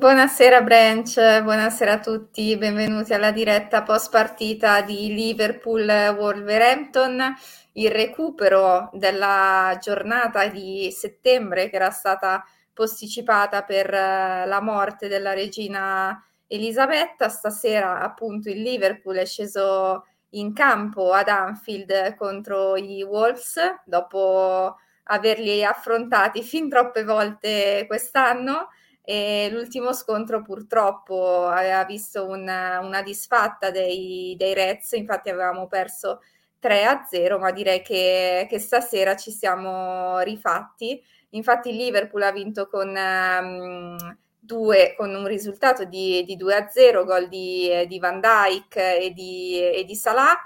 Buonasera Branch, buonasera a tutti, benvenuti alla diretta post partita di Liverpool-Wolverhampton, il recupero della giornata di settembre che era stata posticipata per eh, la morte della regina Elisabetta. Stasera appunto il Liverpool è sceso in campo ad Anfield contro i Wolves dopo averli affrontati fin troppe volte quest'anno e l'ultimo scontro purtroppo aveva visto una, una disfatta dei, dei Reds, infatti avevamo perso 3 a 0, ma direi che, che stasera ci siamo rifatti. Infatti Liverpool ha vinto con, um, due, con un risultato di, di 2 a 0, gol di, di Van Dijk e di, e di Salah.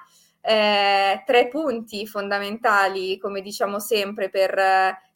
Eh, tre punti fondamentali, come diciamo sempre, per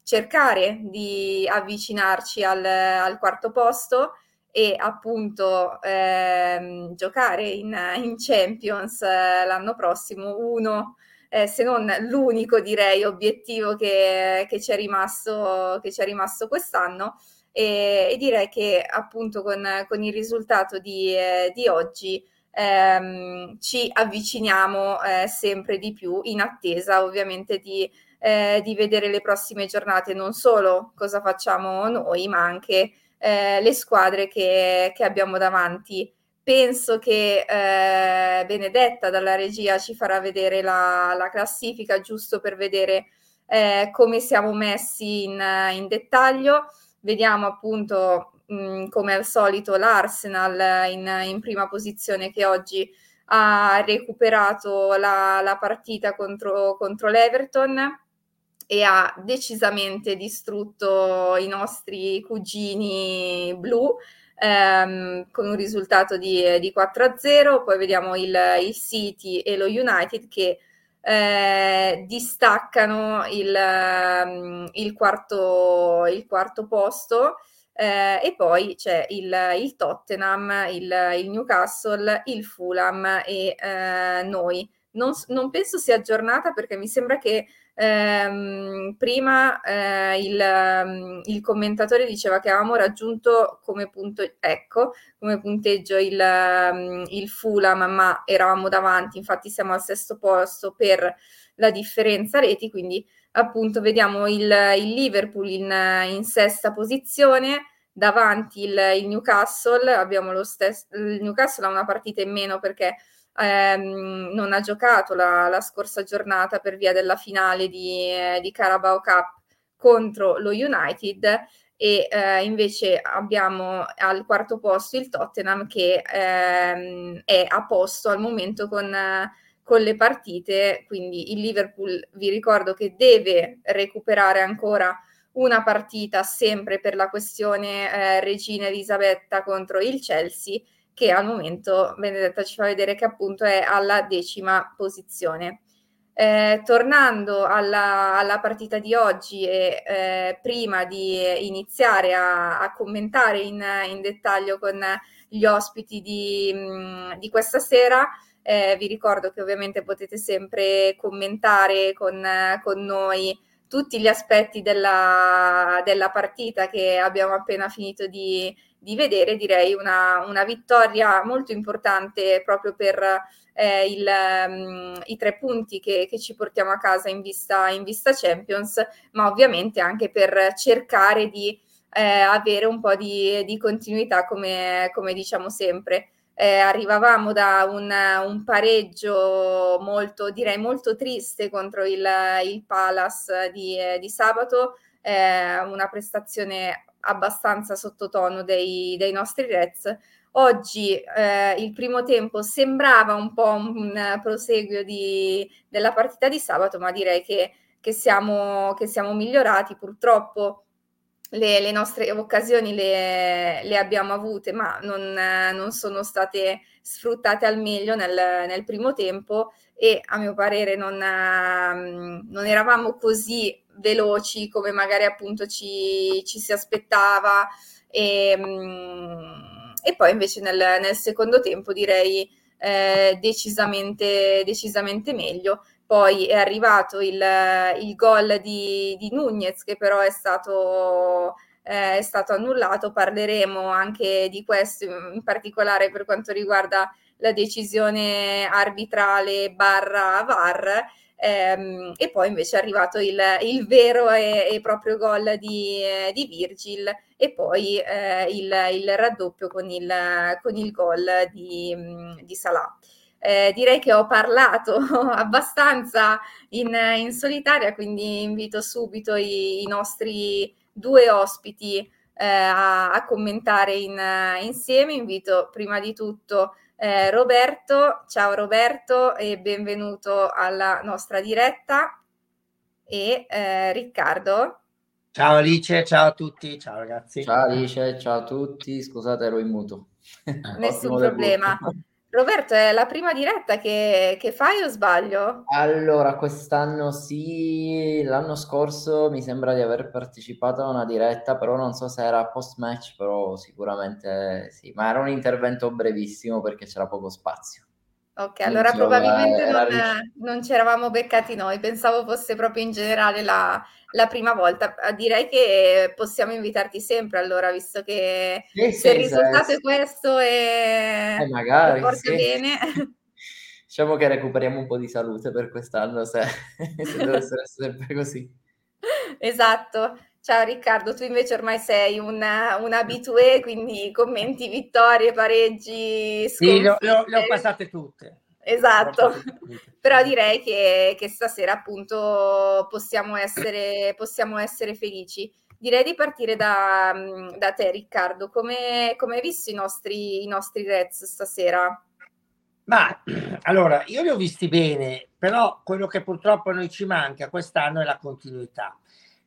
cercare di avvicinarci al, al quarto posto e appunto ehm, giocare in, in Champions eh, l'anno prossimo, uno, eh, se non l'unico direi obiettivo che, che, ci, è rimasto, che ci è rimasto quest'anno. E, e direi che appunto con, con il risultato di, eh, di oggi ehm, ci avviciniamo eh, sempre di più in attesa ovviamente di eh, di vedere le prossime giornate, non solo cosa facciamo noi, ma anche eh, le squadre che, che, abbiamo davanti. Penso che eh, Benedetta dalla regia ci farà vedere la, la classifica giusto per vedere eh, come siamo messi in, in dettaglio. Vediamo appunto mh, come al solito l'Arsenal in, in prima posizione che oggi ha recuperato la, la partita contro, contro l'Everton e ha decisamente distrutto i nostri cugini blu ehm, con un risultato di, di 4-0. Poi vediamo il, il, City e lo United che eh, distaccano il, ehm, il, quarto, il quarto posto. Eh, e poi c'è il, il Tottenham, il, il, Newcastle, il Fulham e eh, noi. Non, non penso sia aggiornata perché mi sembra che ehm, prima eh, il, ehm, il, commentatore diceva che avevamo raggiunto come punto, ecco, come punteggio il, ehm, il Fulham, ma eravamo davanti, infatti siamo al sesto posto per la differenza reti, quindi appunto vediamo il, il Liverpool in, in, sesta posizione, davanti il, il Newcastle, abbiamo lo stesso, il Newcastle ha una partita in meno perché ehm, non ha giocato la, la, scorsa giornata per via della finale di, eh, di Carabao Cup contro lo United e eh, invece abbiamo al quarto posto il Tottenham che ehm, è a posto al momento con, con, le partite, quindi il Liverpool vi ricordo che deve recuperare ancora una partita sempre per la questione eh, Regina Elisabetta contro il Chelsea che al momento Benedetta ci fa vedere che appunto è alla decima posizione. Eh, tornando alla, alla, partita di oggi e eh, prima di iniziare a, a commentare in, in, dettaglio con gli ospiti di, mh, di questa sera, eh, vi ricordo che ovviamente potete sempre commentare con, con noi tutti gli aspetti della, della partita che abbiamo appena finito di, di vedere, direi una, una vittoria molto importante proprio per eh, il, um, i tre punti che, che, ci portiamo a casa in vista, in vista Champions, ma ovviamente anche per cercare di eh, avere un po' di, di continuità come, come, diciamo sempre. Eh, arrivavamo da un, un, pareggio molto, direi molto triste contro il, il Palace di, di sabato, eh, una prestazione abbastanza sottotono dei, dei nostri Reds. Oggi eh, il primo tempo sembrava un po' un proseguio di, della partita di sabato, ma direi che, che, siamo, che siamo migliorati. Purtroppo le, le nostre occasioni le, le, abbiamo avute, ma non, non, sono state sfruttate al meglio nel, nel primo tempo e a mio parere non, non eravamo così veloci come magari appunto ci, ci si aspettava e, e, poi invece nel, nel secondo tempo direi eh, decisamente, decisamente meglio. Poi è arrivato il, il gol di, di Nunez che però è stato eh, è stato annullato. Parleremo anche di questo, in particolare per quanto riguarda la decisione arbitrale barra VAR. Ehm, e poi invece è arrivato il, il vero e, e, proprio gol di, eh, di, Virgil e poi eh, il, il, raddoppio con il, con il gol di, di Salah. Eh, direi che ho parlato abbastanza in, in, solitaria, quindi invito subito i, i nostri due ospiti eh, a, a, commentare in, insieme. Invito prima di tutto eh, Roberto. Ciao Roberto e benvenuto alla nostra diretta. E eh, Riccardo. Ciao Alice, ciao a tutti, ciao ragazzi. Ciao Alice, ciao a tutti. Scusate, ero in muto. Nessun problema. Roberto, è la prima diretta che, che, fai o sbaglio? Allora, quest'anno sì, l'anno scorso mi sembra di aver partecipato a una diretta, però non so se era post-match, però sicuramente sì, ma era un intervento brevissimo perché c'era poco spazio. Ok, allora probabilmente non, non, ci eravamo beccati noi, pensavo fosse proprio in generale la, la, prima volta. Ah, direi che possiamo invitarti sempre allora, visto che sì, se il risultato è questo e eh, magari, porta sì. bene. Diciamo che recuperiamo un po' di salute per quest'anno se, se deve essere sempre così. Esatto. Ciao Riccardo, tu invece ormai sei un, un abitué, quindi commenti vittorie, pareggi, sconfitte. Sì, le ho, le ho passate tutte. Esatto, però direi che, che, stasera appunto possiamo essere, possiamo essere felici. Direi di partire da, da te Riccardo, come, come hai visto i nostri, i nostri Reds stasera? Ma allora, io li ho visti bene, però quello che purtroppo a noi ci manca quest'anno è la continuità.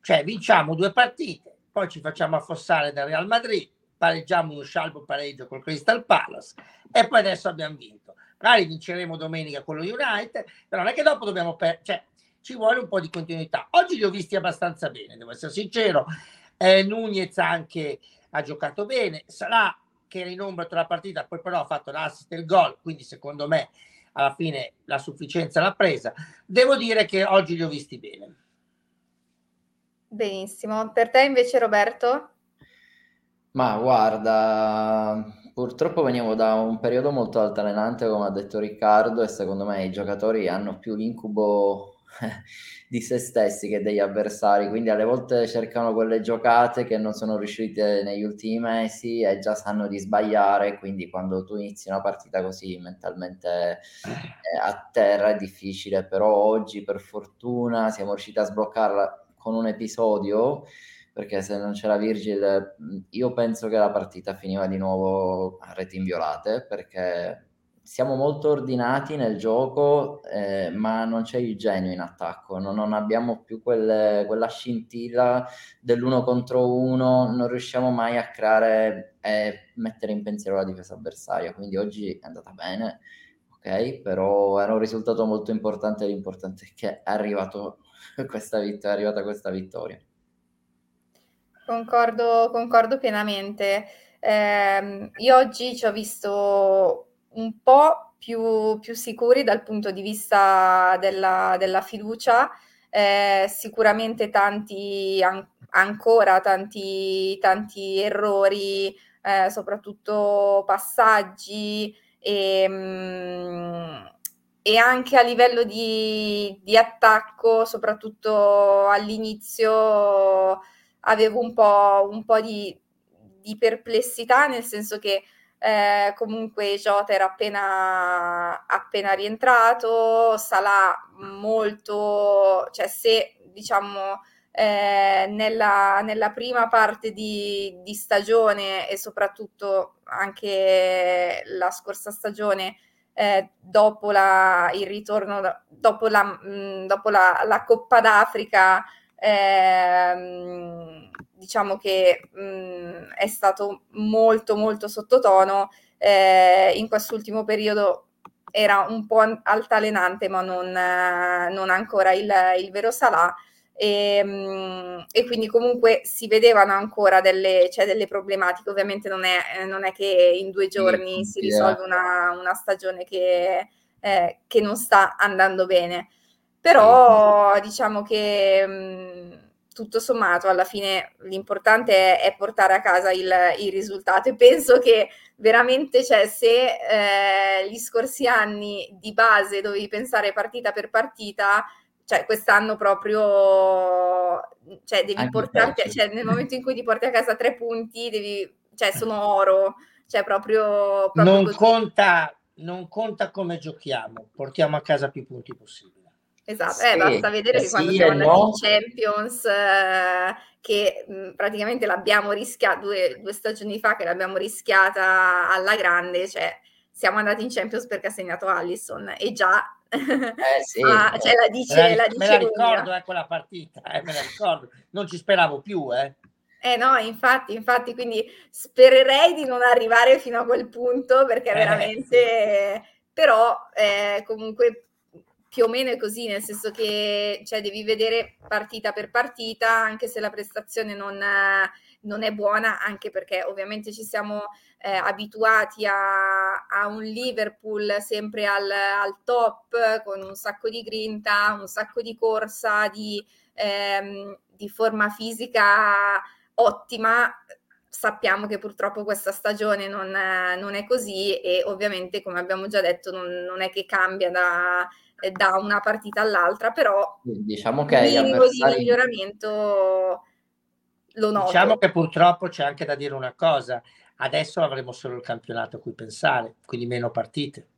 Cioè vinciamo due partite, poi ci facciamo affossare dal Real Madrid, pareggiamo uno scialbo pareggio col Crystal Palace e poi adesso abbiamo vinto. Magari vinceremo domenica con lo United, però non è che dopo dobbiamo perdere, cioè ci vuole un po' di continuità. Oggi li ho visti abbastanza bene, devo essere sincero. Eh, Nunez anche ha giocato bene, sarà che era in ombra tutta la partita, poi però ha fatto l'assist e il gol, quindi secondo me alla fine la sufficienza l'ha presa. Devo dire che oggi li ho visti bene. Benissimo. Per te invece Roberto? Ma guarda, purtroppo veniamo da un periodo molto altalenante, come ha detto Riccardo, e secondo me i giocatori hanno più l'incubo di se stessi che degli avversari, quindi alle volte cercano quelle giocate che non sono riuscite negli ultimi mesi e già sanno di sbagliare, quindi quando tu inizi una partita così mentalmente eh, a terra è difficile, però oggi per fortuna siamo riusciti a sbloccarla con un episodio, perché se non c'era Virgil io penso che la partita finiva di nuovo a reti inviolate, perché siamo molto ordinati nel gioco, eh, ma non c'è il genio in attacco, non, non abbiamo più quelle, quella scintilla dell'uno contro uno, non riusciamo mai a creare e mettere in pensiero la difesa avversaria, quindi oggi è andata bene, ok, però era un risultato molto importante, l'importante è che è arrivato questa vittoria, è arrivata questa vittoria. Concordo, concordo pienamente. Eh, io oggi ci ho visto un po' più, più sicuri dal punto di vista della, della fiducia, eh, sicuramente tanti, an- ancora tanti, tanti errori, eh, soprattutto passaggi e, mh, e anche a livello di, di attacco, soprattutto all'inizio, avevo un po', un po di, di, perplessità, nel senso che eh, comunque Jota era appena, appena rientrato, Salah molto, cioè se diciamo eh, nella, nella, prima parte di, di, stagione e soprattutto anche la scorsa stagione eh, dopo la, il ritorno, dopo la, mm, dopo la, la Coppa d'Africa, eh, diciamo che mh, mm, è stato molto molto sottotono. Eh, in quest'ultimo periodo era un po' altalenante, ma non, non ancora il, il vero Salah. E, ehm, e, quindi comunque si vedevano ancora delle, cioè delle problematiche. Ovviamente non è, non è, che in due giorni si risolve una, una stagione che, eh, che, non sta andando bene. Però diciamo che mh, tutto sommato alla fine l'importante è, è portare a casa il, il, risultato e penso che veramente cioè, se eh, gli scorsi anni di base dovevi pensare partita per partita, cioè quest'anno proprio cioè, devi Anche portarti, cioè, nel momento in cui ti porti a casa tre punti, devi, cioè, sono oro, cioè proprio, proprio non, conta, non conta come giochiamo, portiamo a casa più punti possibili. Esatto, eh, sì, eh, basta vedere che quando siamo andati no. in Champions, eh, che mh, praticamente l'abbiamo rischiata due, due, stagioni fa, che l'abbiamo rischiata alla grande, cioè siamo andati in Champions perché ha segnato Allison e già eh sì, ah, cioè, la dice, me la, la, dice me la ricordo eh, quella partita, eh, me la ricordo, non ci speravo più. Eh. Eh no, infatti, infatti, quindi spererei di non arrivare fino a quel punto perché eh, veramente, però eh, comunque più o meno è così, nel senso che cioè, devi vedere partita per partita, anche se la prestazione non, non è buona, anche perché ovviamente ci siamo eh, abituati a, a, un Liverpool sempre al, al, top, con un sacco di grinta, un sacco di corsa, di, ehm, di forma fisica ottima. Sappiamo che purtroppo questa stagione non è, non è, così e ovviamente come abbiamo già detto non, non è che cambia da, da una partita all'altra, però diciamo che il minimo avversari... di miglioramento lo noto. Diciamo che purtroppo c'è anche da dire una cosa, adesso avremo solo il campionato a cui pensare, quindi meno partite.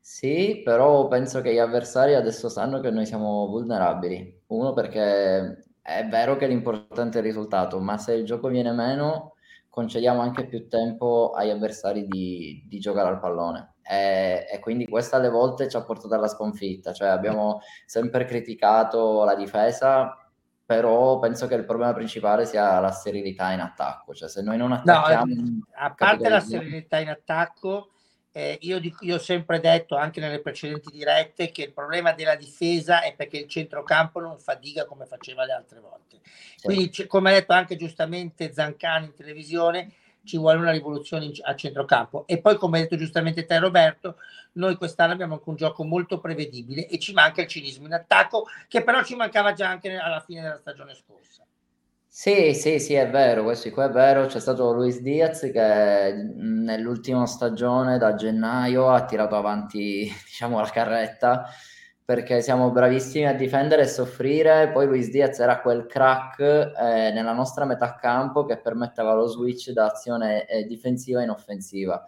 Sì, però penso che gli avversari adesso sanno che noi siamo vulnerabili. Uno perché è vero che l'importante è il risultato, ma se il gioco viene meno, concediamo anche più tempo agli avversari di, di giocare al pallone e, e, quindi questa alle volte ci ha portato alla sconfitta, cioè abbiamo sempre criticato la difesa, però penso che il problema principale sia la serenità in attacco, cioè se noi non attacchiamo... No, a parte la serenità in attacco, eh, io, dico, io, ho sempre detto anche nelle precedenti dirette che il problema della difesa è perché il centrocampo non fatica come faceva le altre volte. Sì. Quindi, come ha detto anche giustamente Zancani in televisione, ci vuole una rivoluzione a centrocampo. E poi, come hai detto giustamente te, Roberto, noi quest'anno abbiamo anche un gioco molto prevedibile e ci manca il cinismo in attacco, che però ci mancava già anche alla fine della stagione scorsa. Sì, sì, sì, è vero, questo qua è vero. C'è stato Luis Diaz che nell'ultima stagione, da gennaio, ha tirato avanti, diciamo, la carretta perché siamo bravissimi a difendere e soffrire. Poi Luis Diaz era quel crack eh, nella nostra metà campo che permetteva lo switch da azione eh, difensiva in offensiva.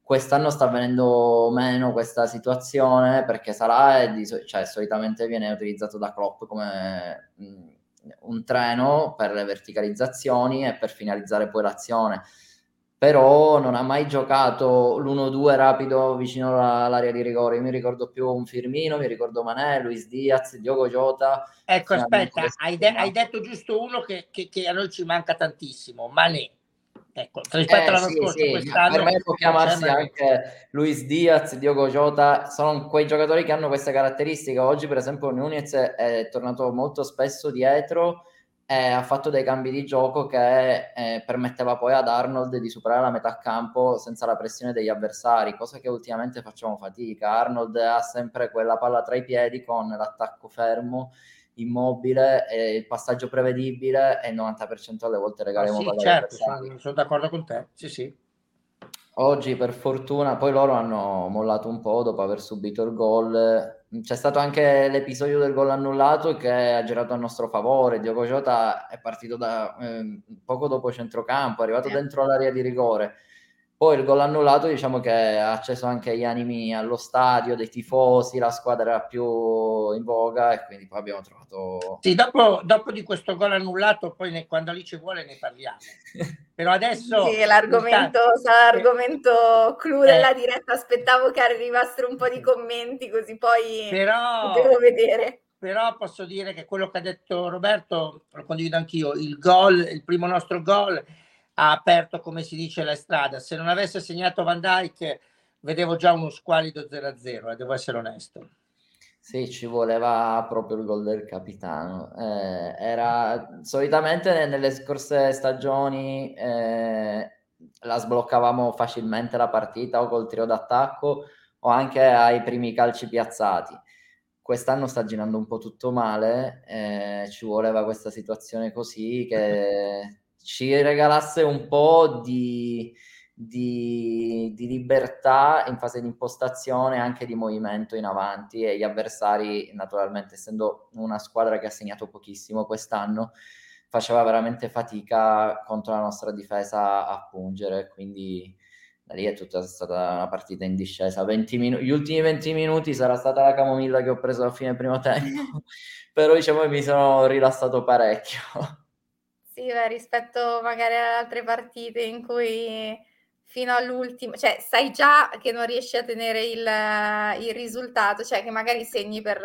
Quest'anno sta avvenendo meno questa situazione perché Salah di, cioè, solitamente viene utilizzato da Klopp come mh, mm, un treno per le verticalizzazioni e per finalizzare poi l'azione però non ha mai giocato l'1-2 rapido vicino all'area di rigore. Io mi ricordo più un Firmino, mi ricordo Manè, Luis Diaz, Diogo Jota. Ecco, aspetta, hai, de- hai, detto giusto uno che, che, che, a noi ci manca tantissimo, Manè. Ecco, rispetto eh, all'anno sì, scorso, sì. per me può chiamarsi anche Luis Diaz, Diogo Jota, sono quei giocatori che hanno queste caratteristiche. Oggi, per esempio, Nunez è tornato molto spesso dietro eh, ha fatto dei cambi di gioco che eh, permetteva poi ad Arnold di superare la metà campo senza la pressione degli avversari, cosa che ultimamente facciamo fatica. Arnold ha sempre quella palla tra i piedi con l'attacco fermo, immobile, e il passaggio prevedibile e il 90% alle volte regaliamo ah, sì, certo, sono, sono d'accordo con te, sì sì. Oggi per fortuna, poi loro hanno mollato un po' dopo aver subito il gol. C'è stato anche l'episodio del gol annullato che ha girato a nostro favore. Diogo Jota è partito da eh, poco dopo centrocampo, è arrivato dentro l'area di rigore poi il gol annullato diciamo che ha acceso anche gli animi allo stadio, dei tifosi, la squadra era più in voga e quindi poi abbiamo trovato... Sì, dopo, dopo di questo gol annullato poi ne, quando lì ci vuole ne parliamo. Però adesso... Sì, l'argomento, sarà l'argomento clou eh, della diretta, aspettavo che arrivassero un po' di commenti così poi però, potevo vedere. Però posso dire che quello che ha detto Roberto, lo condivido anch'io, il gol, il primo nostro gol ha aperto, come si dice, la strada. Se non avesse segnato Van Dyke, vedevo già uno squalido 0-0, eh, devo essere onesto. Sì, ci voleva proprio il gol del capitano. Eh, era solitamente nelle scorse stagioni eh, la sbloccavamo facilmente la partita o col tiro d'attacco o anche ai primi calci piazzati. quest'anno sta girando un po' tutto male, eh, ci voleva questa situazione così che ci regalasse un po' di, di, di, libertà in fase di impostazione, anche di movimento in avanti e gli avversari, naturalmente, essendo una squadra che ha segnato pochissimo quest'anno, faceva veramente fatica contro la nostra difesa a pungere, quindi da lì è tutta stata una partita in discesa. 20 minu- gli ultimi 20 minuti sarà stata la camomilla che ho preso a fine primo tempo, però diciamo che mi sono rilassato parecchio. Sì, beh, rispetto magari ad altre partite in cui fino all'ultimo, cioè sai già che non riesci a tenere il, il risultato, cioè che magari segni per,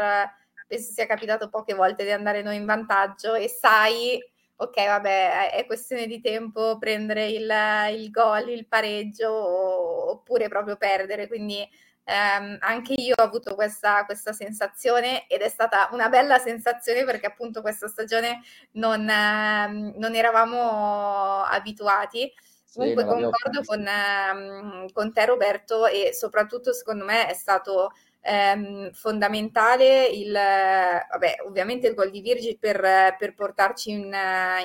penso sia capitato poche volte di andare noi in vantaggio e sai ok, vabbè, è questione di tempo prendere il, il gol, il pareggio oppure proprio perdere. Quindi ehm, anche io ho avuto questa, questa, sensazione ed è stata una bella sensazione perché appunto questa stagione non, ehm, non eravamo abituati. Comunque sì, concordo con, ehm, con te Roberto e soprattutto secondo me è stato ehm, fondamentale il, vabbè, ovviamente il gol di Virgil per, per portarci in,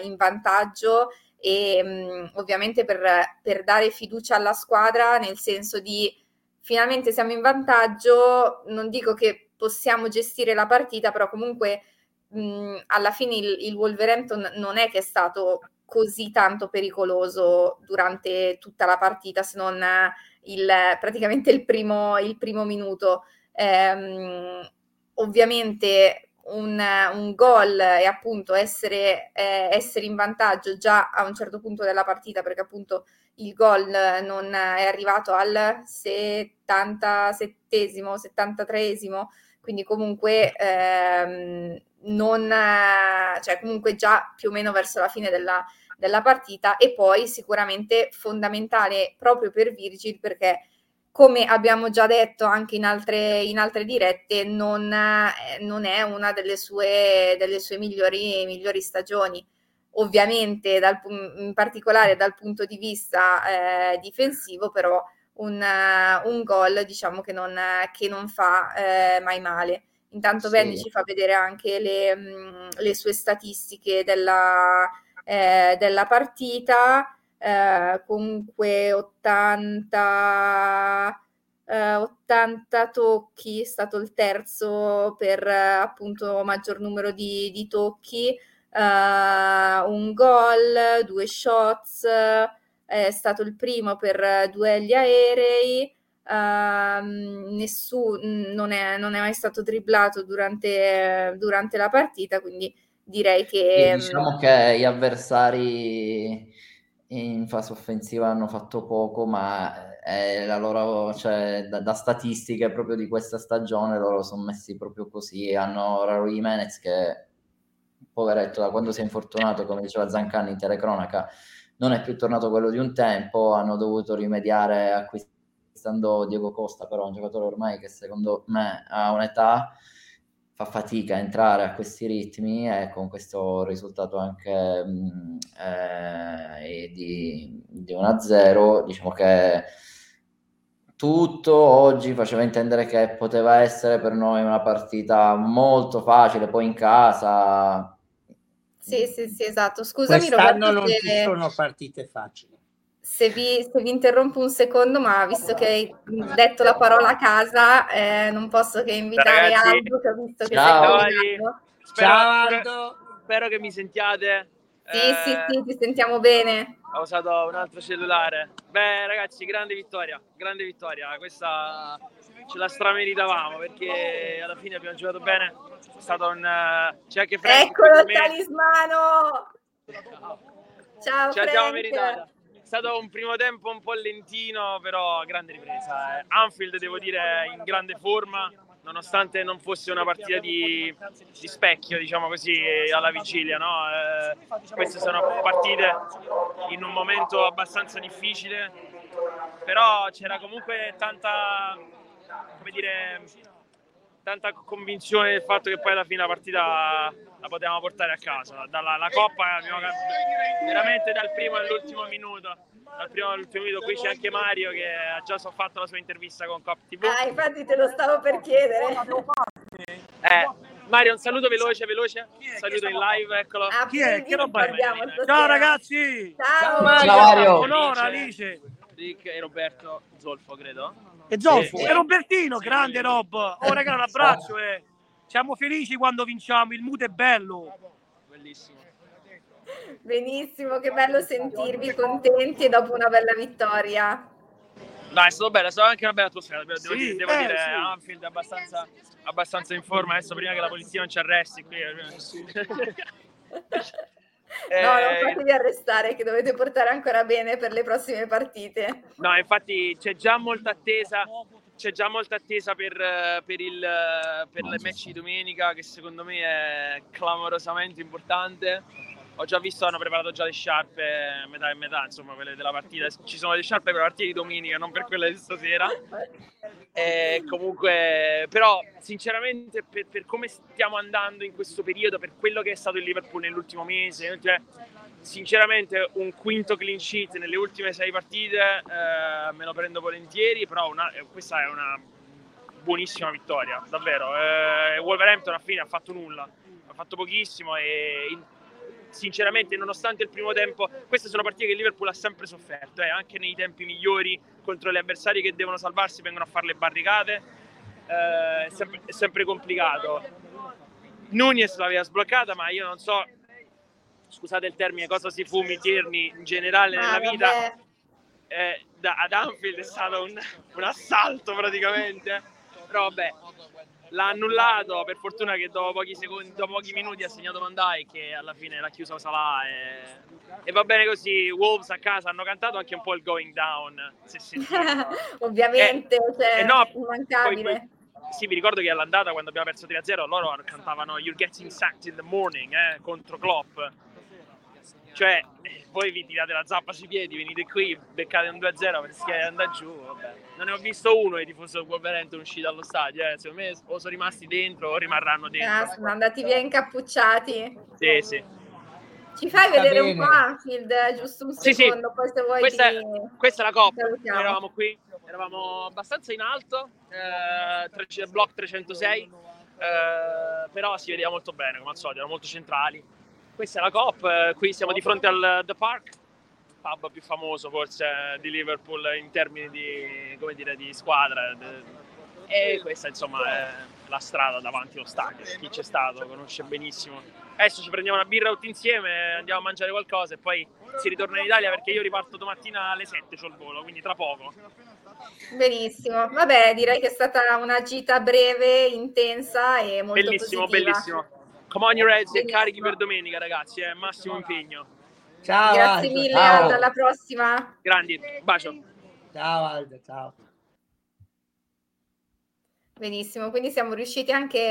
in, vantaggio e mh, mm, ovviamente per, per dare fiducia alla squadra nel senso di finalmente siamo in vantaggio, non dico che possiamo gestire la partita, però comunque mh, alla fine il, il, Wolverhampton non è che è stato così tanto pericoloso durante tutta la partita, se non il, praticamente il primo, il primo minuto. Ehm, ovviamente un, un gol e appunto essere, eh, essere in vantaggio già a un certo punto della partita perché appunto il gol non è arrivato al 77esimo, 73esimo, quindi comunque ehm, non, cioè comunque già più o meno verso la fine della, della partita e poi sicuramente fondamentale proprio per Virgil perché come abbiamo già detto anche in altre, in altre dirette, non, eh, non, è una delle sue, delle sue migliori, migliori stagioni. Ovviamente, dal, in particolare dal punto di vista eh, difensivo, però un, un gol diciamo che non, che non fa eh, mai male. Intanto sì. Benny ci fa vedere anche le, mh, le sue statistiche della, eh, della partita eh, comunque 80, eh, 80 tocchi, è stato il terzo per eh, appunto maggior numero di, di tocchi, uh, un gol, due shots, è stato il primo per duelli aerei. Uh, nessuno non è, non è, mai stato dribblato durante, durante la partita, quindi direi che... Sì, diciamo che gli avversari in fase offensiva hanno fatto poco, ma è la loro, cioè, da, da, statistiche proprio di questa stagione loro sono messi proprio così. Hanno Raul Jimenez che, poveretto, da quando si è infortunato, come diceva Zancani in telecronaca, non è più tornato quello di un tempo. Hanno dovuto rimediare acquistando Diego Costa, però un giocatore ormai che secondo me ha un'età fa fatica a entrare a questi ritmi e con questo risultato anche mh, eh, di, di 1-0 diciamo che tutto oggi faceva intendere che poteva essere per noi una partita molto facile poi in casa. Sì sì sì esatto. Scusami quest'anno Roberto, non se... ci sono partite facili se vi, se vi, interrompo un secondo, ma visto che hai detto la parola a casa, eh, non posso che invitare Ragazzi, Aldo, che ho visto che ciao, sei spero, ciao Aldo. Spero che mi sentiate. Sì, eh, sì, sì, ti sentiamo bene. Ho usato un altro cellulare. Beh, ragazzi, grande vittoria, grande vittoria. Questa ce la strameritavamo perché alla fine abbiamo giocato bene. È stato un... C'è anche Frank. Eccolo il talismano! Ciao, siamo meritata stato un primo tempo un po' lentino, però grande ripresa. Eh. Anfield, devo dire, in grande forma, nonostante non fosse una partita di, di specchio, diciamo così, alla vigilia. No? Eh, queste sono partite in un momento abbastanza difficile, però c'era comunque tanta, come dire, tanta convinzione del fatto che poi alla fine la partita la potevamo portare a casa. Dalla la Coppa abbiamo veramente dal primo all'ultimo minuto. Dal primo all'ultimo minuto qui c'è anche Mario che ha già fatto la sua intervista con Cop TV. Ah, infatti te lo stavo per chiedere. Eh, Mario, un saluto veloce, veloce. Saluto in live, eccolo. Ah, Chi è? Che roba è? Ciao ragazzi! Ciao, Ciao, Ciao Mario! Onora Alice! Rick e Roberto Zolfo, credo. E Zolfo, Sì. e Robertino, grande Rob! Oh raga, un abbraccio eh. Siamo felici quando vinciamo, il mood è bello! Bellissimo. Benissimo, che bello sentirvi contenti dopo una bella vittoria. Dai, è stato bello, è stata anche una bella atmosfera. Devo, devo Sì, dire, devo eh, dire sì. Anfield è abbastanza, abbastanza in forma. Adesso prima che la polizia non ci arresti qui. Eh, No, non fatevi arrestare, che dovete portare ancora bene per le prossime partite. No, infatti c'è già molta attesa. C'è già molta attesa per, per il per le match di domenica, che secondo me è clamorosamente importante. Ho già visto, hanno preparato già le sciarpe metà e metà, insomma, quelle della partita. Ci sono le sciarpe per la partita di domenica, non per quelle di stasera. Eh, comunque, però, sinceramente, per, per come stiamo andando in questo periodo, per quello che è stato il Liverpool nell'ultimo mese, cioè, sinceramente, un quinto clean sheet nelle ultime sei partite eh, me lo prendo volentieri. Però, una- eh, questa è una buonissima vittoria, davvero. Eh, Wolverhampton a fine ha fatto nulla, ha fatto pochissimo e. in- Sinceramente, nonostante il primo tempo, queste sono partite che il Liverpool ha sempre sofferto, eh, anche nei tempi migliori contro gli avversari che devono salvarsi, vengono a fare le barricate. Eh, è, sempre, è sempre complicato. Nunez l'aveva sbloccata, ma io non so, scusate il termine, cosa si fumi Tierney in generale nella Ah, vita. Eh, da- ad Anfield è stato un, un assalto praticamente. Però vabbè, l'ha annullato. Per fortuna che dopo pochi, secondi, dopo pochi minuti ha segnato Van Dijk che alla fine l'ha chiuso Salah. E, e va bene così. Wolves a casa hanno cantato anche un po' il going down. Se sentite. Ovviamente, cioè, Eh, no, immancabile. poi- poi- sì, mi ricordo che all'andata quando abbiamo perso 3-0 loro cantavano You're getting sacked in the morning eh, contro Klopp. Cioè, eh, voi vi tirate la zappa sui piedi, venite qui, beccate un 2-0 perché andare giù. Vabbè. Non ne ho visto uno i tifosi del Wolverhampton usciti dallo stadio. Eh. Secondo me o sono rimasti dentro o rimarranno dentro. sono andati via incappucciati. Sì, sì. Ci fai Sta vedere bene. un po' Anfield, eh, giusto un Sì, sì. secondo, poi se vuoi Questa, ti... è, questa è la coppa. eravamo qui, eravamo abbastanza in alto, eh, tre- block 306, eh, però si vedeva molto bene, come al solito, erano molto centrali. Questa è la COP, eh, qui siamo di fronte al The Park, pub più famoso forse di Liverpool in termini di, come dire, di squadra. E questa insomma è la strada davanti allo stadio. Chi c'è stato conosce benissimo. Adesso ci prendiamo una birra tutti insieme, andiamo a mangiare qualcosa e poi si ritorna in Italia perché io riparto domattina alle 7, c'ho il volo, quindi tra poco. Benissimo, vabbè, direi che è stata una gita breve, intensa e molto bellissimo, positiva. bellissimo. Come on your heads e carichi per domenica ragazzi, è massimo impegno. Ciao Grazie Aldo. mille, Ciao. Aldo, alla prossima. Grandi, bacio. Ciao Aldo, ciao. Benissimo, quindi siamo riusciti anche,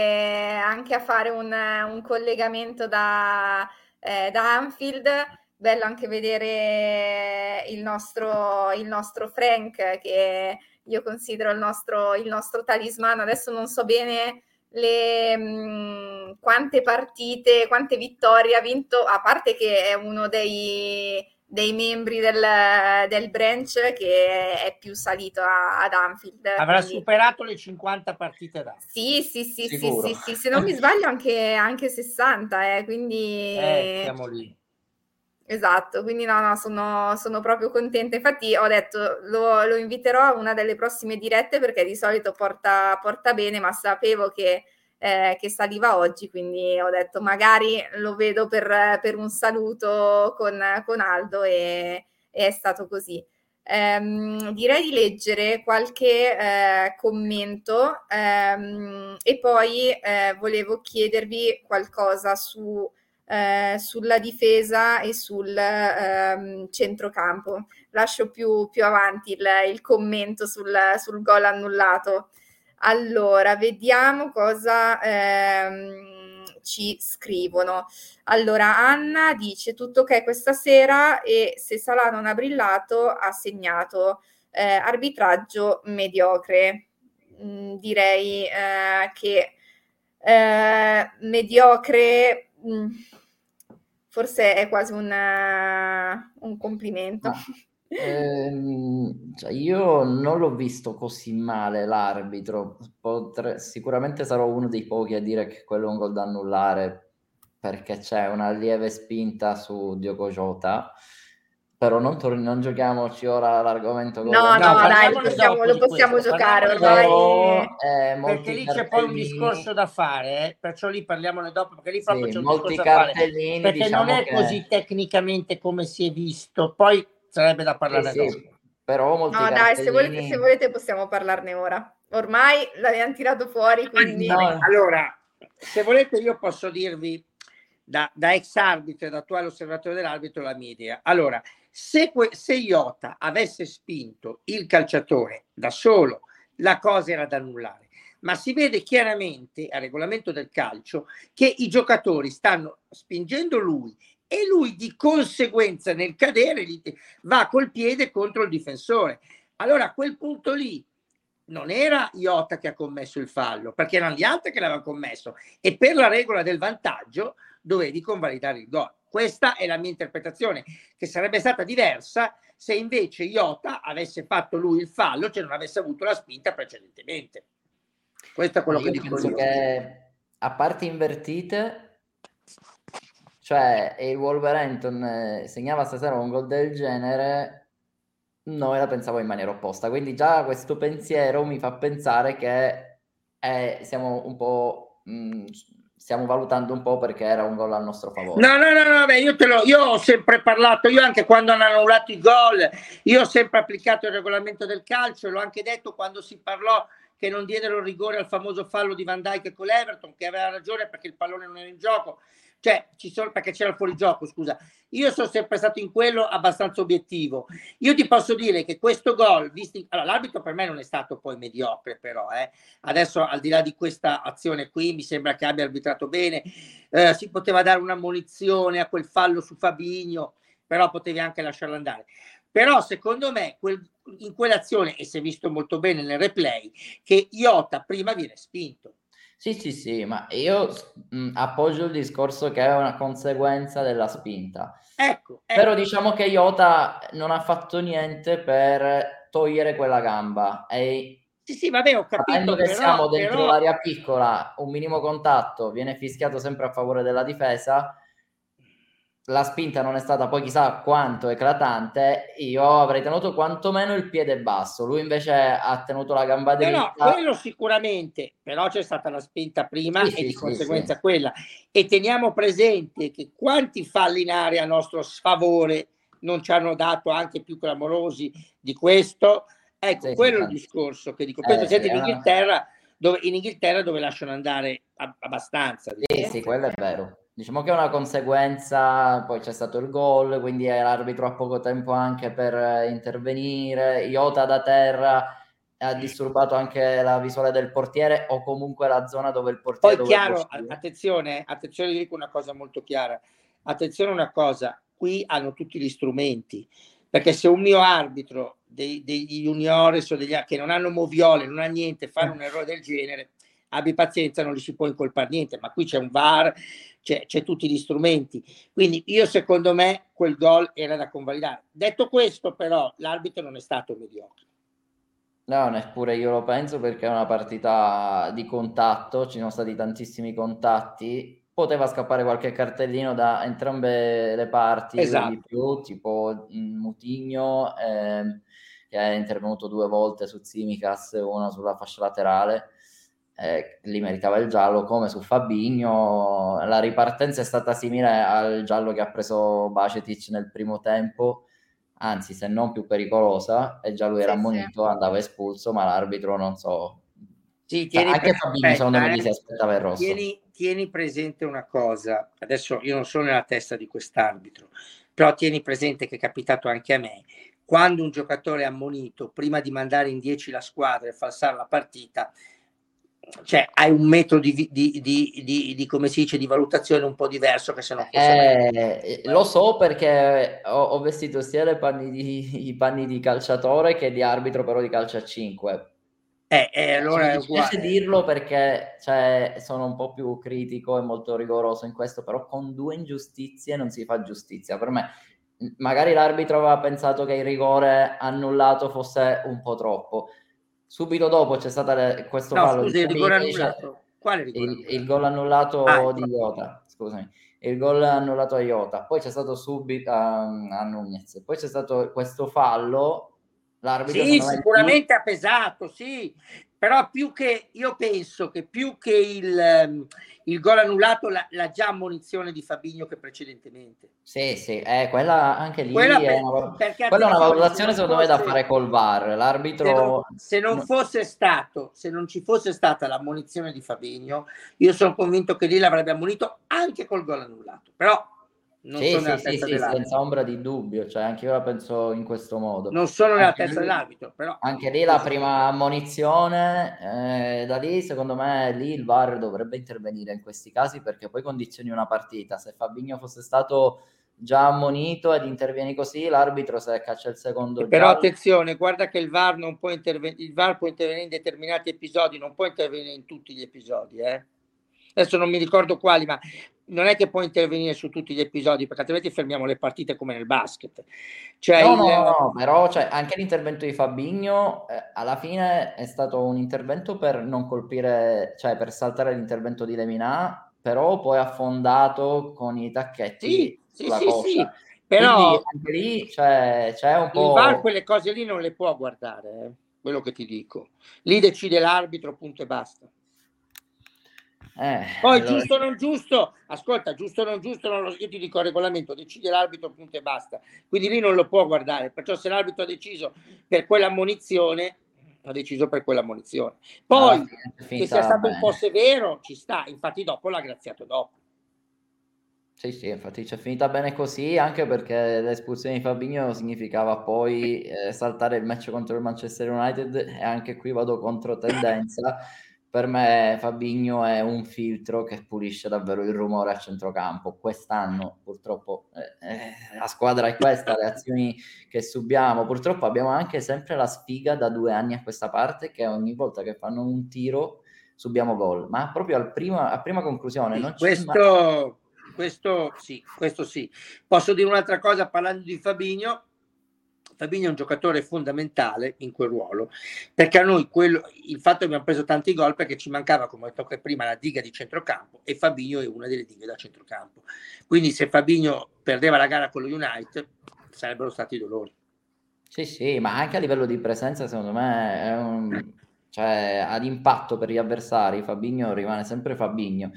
anche a fare un, un collegamento da, eh, da Anfield. Bello anche vedere il nostro, il nostro Frank, che io considero il nostro, il nostro talismano. Adesso non so bene le, mh, quante partite, quante vittorie ha vinto, a parte che è uno dei, dei membri del, del branch che è più salito a- ad Anfield. Avrà quindi- superato le 50 partite da. sì, sì, sì, sì, Sicuro. sì, sì, se non mi sbaglio anche, anche 60, eh, quindi... Eh, siamo lì. Esatto, quindi no, no, sono, sono proprio contenta. Infatti ho detto, lo, lo inviterò a una delle prossime dirette perché di solito porta, porta bene, ma sapevo che, eh, che saliva oggi, quindi ho detto magari lo vedo per, per un saluto con, con Aldo e, e è stato così. Ehm, direi di leggere qualche eh, commento ehm, e poi eh, volevo chiedervi qualcosa su eh, sulla difesa e sul ehm, centrocampo. Lascio più, più avanti il, il commento sul, sul gol annullato. Allora, vediamo cosa ehm, ci scrivono. Allora, Anna dice tutto ok questa sera e se Salah non ha brillato ha segnato eh, arbitraggio mediocre. Mm, direi eh, che eh, mediocre mm, forse è quasi un, eh, un complimento. Ehm, cioè io non l'ho visto così male l'arbitro, Potre- sicuramente sarò uno dei pochi a dire che quello è un gol da annullare perché c'è una lieve spinta su Diogo Jota però non, tor- non giochiamoci ora l'argomento. No, no, no dai, lo possiamo, lo possiamo giocare ormai. Eh, perché lì c'è poi un discorso da fare, eh? perciò lì parliamone dopo, perché lì proprio sì, c'è un molti discorso da fare. Perché diciamo non è che... così tecnicamente come si è visto, poi sarebbe da parlare eh, sì, dopo. Però molti no, dai, se volete, se volete possiamo parlarne ora. Ormai l'abbiamo tirato fuori, quindi... No, allora, se volete io posso dirvi da, da ex arbitro e da attuale osservatore dell'arbitro la mia idea. Allora, se, se Iota avesse spinto il calciatore da solo, la cosa era da annullare. Ma si vede chiaramente al regolamento del calcio che i giocatori stanno spingendo lui e lui di conseguenza nel cadere va col piede contro il difensore. Allora a quel punto lì non era Iota che ha commesso il fallo, perché erano gli altri che l'avevano commesso e per la regola del vantaggio dovevi convalidare il gol. Questa è la mia interpretazione, che sarebbe stata diversa se invece Iota avesse fatto lui il fallo, cioè non avesse avuto la spinta precedentemente. Questo è quello io che dico penso io. che a parti invertite, cioè il Wolverhampton eh, segnava stasera un gol del genere, noi la pensavo in maniera opposta. Quindi già questo pensiero mi fa pensare che eh, siamo un po' mh, stiamo valutando un po' perché era un gol al nostro favore. No, no, no, no beh, io, te lo, io ho sempre parlato, io anche quando hanno annullato i gol, io ho sempre applicato il regolamento del calcio, l'ho anche detto quando si parlò che non diedero rigore al famoso fallo di Van Dijk con l'Everton, che aveva ragione perché il pallone non era in gioco cioè ci sono perché c'era il fuorigioco, scusa. Io sono sempre stato in quello abbastanza obiettivo. Io ti posso dire che questo gol, visti, allora, l'arbitro per me non è stato poi mediocre, però eh. adesso al di là di questa azione qui mi sembra che abbia arbitrato bene. Eh, si poteva dare una munizione a quel fallo su Fabigno, però potevi anche lasciarlo andare. Però secondo me quel, in quell'azione, e si è visto molto bene nel replay, che Iota prima viene spinto sì, sì, sì, ma io mh, appoggio il discorso che è una conseguenza della spinta. Ecco, ecco. Però diciamo che Iota non ha fatto niente per togliere quella gamba e sì, sì, vabbè, ho capito. Sapendo che però, siamo dentro però... l'area piccola, un minimo contatto viene fischiato sempre a favore della difesa la spinta non è stata poi chissà quanto eclatante, io avrei tenuto quantomeno il piede basso. Lui invece ha tenuto la gamba dritta. No, no, quello sicuramente, però c'è stata la spinta prima sì, e sì, di conseguenza sì. quella. E teniamo presente che quanti falli in area a nostro sfavore non ci hanno dato anche più clamorosi di questo. Ecco, quello è il discorso che dico. Questo eh, in Inghilterra, dove, in Inghilterra dove lasciano andare abbastanza. Sì, sì, quello è vero. Diciamo che è una conseguenza, poi c'è stato il gol, quindi l'arbitro ha poco tempo anche per eh, intervenire. Iota da terra ha disturbato anche la visuale del portiere o comunque la zona dove il portiere... Poi chiaro, attenzione, attenzione, dico una cosa molto chiara. Attenzione una cosa, qui hanno tutti gli strumenti, perché se un mio arbitro dei, degli juniores o degli che non hanno moviole, non ha niente, fare un errore del genere, abbi pazienza, non gli si può incolpare niente, ma qui c'è un VAR, c'è, c'è, tutti gli strumenti. Quindi io secondo me quel gol era da convalidare. Detto questo però l'arbitro non è stato mediocre. No, neppure io lo penso perché è una partita di contatto, ci sono stati tantissimi contatti, poteva scappare qualche cartellino da entrambe le parti esatto. più, tipo mm, Mutigno eh, che è intervenuto due volte su Zimikas, una sulla fascia laterale eh, lì meritava il giallo come su Fabigno la ripartenza è stata simile al giallo che ha preso Bacetic nel primo tempo anzi se non più pericolosa e già lui sì, era ammonito sì. andava espulso ma l'arbitro non so. Sì, tieni anche pre- Fabigno aspetta, secondo me eh, si aspettava il rosso. Tieni, tieni presente una cosa. Adesso io non sono nella testa di quest'arbitro però tieni presente che è capitato anche a me. Quando un giocatore è ammonito prima di mandare in 10 la squadra e falsare la partita cioè hai un metodo di, di, di, di, come si dice di valutazione un po' diverso che se non fosse eh, lo so perché ho, ho vestito sia i panni, i panni, di, calciatore che di arbitro però di calcio a 5 eh, eh, allora mi dispiace dirlo perché cioè, sono un po' più critico e molto rigoroso in questo però con due ingiustizie non si fa giustizia. Per me magari l'arbitro aveva pensato che il rigore annullato fosse un po' troppo. Subito dopo c'è stato questo no, fallo scusi, il rigore annullato. Quale rigore? Il, il gol annullato ah, di Iota, scusami. Il gol annullato a Iota. Poi c'è stato subito um, a Nunez. Poi c'è stato questo fallo L'arbitro sì, sicuramente ha pesato, sì, però più che io penso che più che il, ehm, il gol annullato la, la, già ammonizione di Fabigno che precedentemente. Sì, sì, eh, quella anche lì quella, è, una, quella è una valutazione secondo fosse, me da fare col VAR. L'arbitro se non, se non no. fosse stato, se non ci fosse stata l'ammonizione di Fabigno, io sono convinto che lì l'avrebbe ammonito anche col gol annullato. Però non sì, sono sì, sì, sì senza ombra di dubbio, cioè anche io la penso in questo modo. Non sono nella testa dell'arbitro, però. Anche lì la prima ammonizione, eh, da lì secondo me lì il VAR dovrebbe intervenire in questi casi perché poi condizioni una partita. Se Fabigno fosse stato già ammonito ed intervieni così, l'arbitro se caccia il secondo. Però giallo... attenzione, guarda che il VAR non può intervenire, il VAR può intervenire in determinati episodi, non può intervenire in tutti gli episodi, eh? Adesso non mi ricordo quali, ma non è che può intervenire su tutti gli episodi perché altrimenti fermiamo le partite come nel basket. Cioè no, il... no, no, però cioè, anche l'intervento di Fabigno eh, alla fine è stato un intervento per non colpire, cioè per saltare l'intervento di Lemina, però poi affondato con i tacchetti sì, sì, sì, sì, però anche lì cioè, c'è un po'... Il VAR quelle cose lì non le può guardare, eh, quello che ti dico. Lì decide l'arbitro, punto e basta. Eh, Poi allora... giusto o non giusto, ascolta, giusto o non giusto, non lo, io ti dico il regolamento, decide l'arbitro, punto e basta. Quindi lì non lo può guardare, perciò se l'arbitro ha deciso per quella munizione, ha deciso per quella munizione. Poi ah, che sia stato bene. un po' severo, ci sta, infatti dopo l'ha graziato dopo. Sì, sì, infatti c'è finita bene così, anche perché l'espulsione di Fabinho significava poi eh, saltare il match contro il Manchester United e anche qui vado contro tendenza per me Fabigno è un filtro che pulisce davvero il rumore a centrocampo. Quest'anno purtroppo eh, eh, la squadra è questa, le azioni che subiamo. Purtroppo abbiamo anche sempre la sfiga da due anni a questa parte che ogni volta che fanno un tiro subiamo gol, ma proprio al prima, a prima conclusione. Non questo, questo, sì, questo sì. Posso dire un'altra cosa parlando di Fabigno? Fabinho è un giocatore fondamentale in quel ruolo, perché a noi quello, il fatto che abbiamo preso tanti gol perché ci mancava, come ho detto prima, la diga di centrocampo e Fabinho è una delle dighe da centrocampo. Quindi se Fabinho perdeva la gara con lo United sarebbero stati dolori. Sì, sì, ma anche a livello di presenza secondo me è un... cioè, ad impatto per gli avversari, Fabinho rimane sempre Fabinho.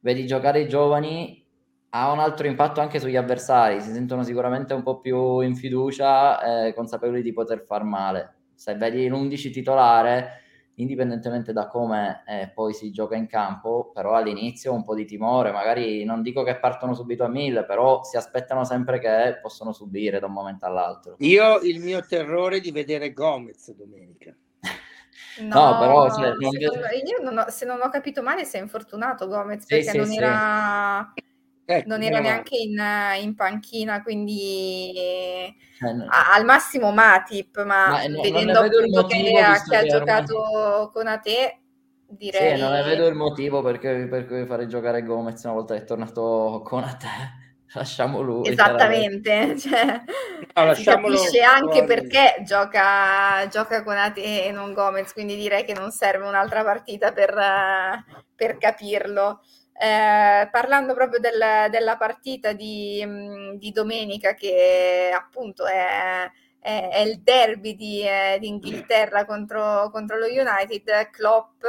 Vedi giocare i giovani ha un altro impatto anche sugli avversari, si sentono sicuramente un po' più in fiducia, eh, consapevoli di poter far male. Se vedi l'11 titolare, indipendentemente da come eh, poi si gioca in campo, però all'inizio un po' di timore, magari non dico che partono subito a mille, però si aspettano sempre che possono subire da un momento all'altro. Io il mio terrore è di vedere Gomez domenica. No, no però cioè, non... io non ho, se non ho capito male si è infortunato Gomez sì, perché sì, non sì. era Ecco, non era neanche in, in, panchina, quindi eh, no. al massimo Matip, ma, ma no, vedendo appunto che, che ha giocato con a te, direi... Sì, non ne vedo il motivo perché, per cui fare giocare Gomez una volta che è tornato con a te. Lasciamo lui. Esattamente, cioè, no, si capisce anche perché gioca, gioca con Ate e non Gomez, quindi direi che non serve un'altra partita per, per capirlo. Eh, parlando proprio del, della partita di, mm, di, domenica che appunto è, è, è il derby di, eh, di Inghilterra contro, contro, lo United, Klopp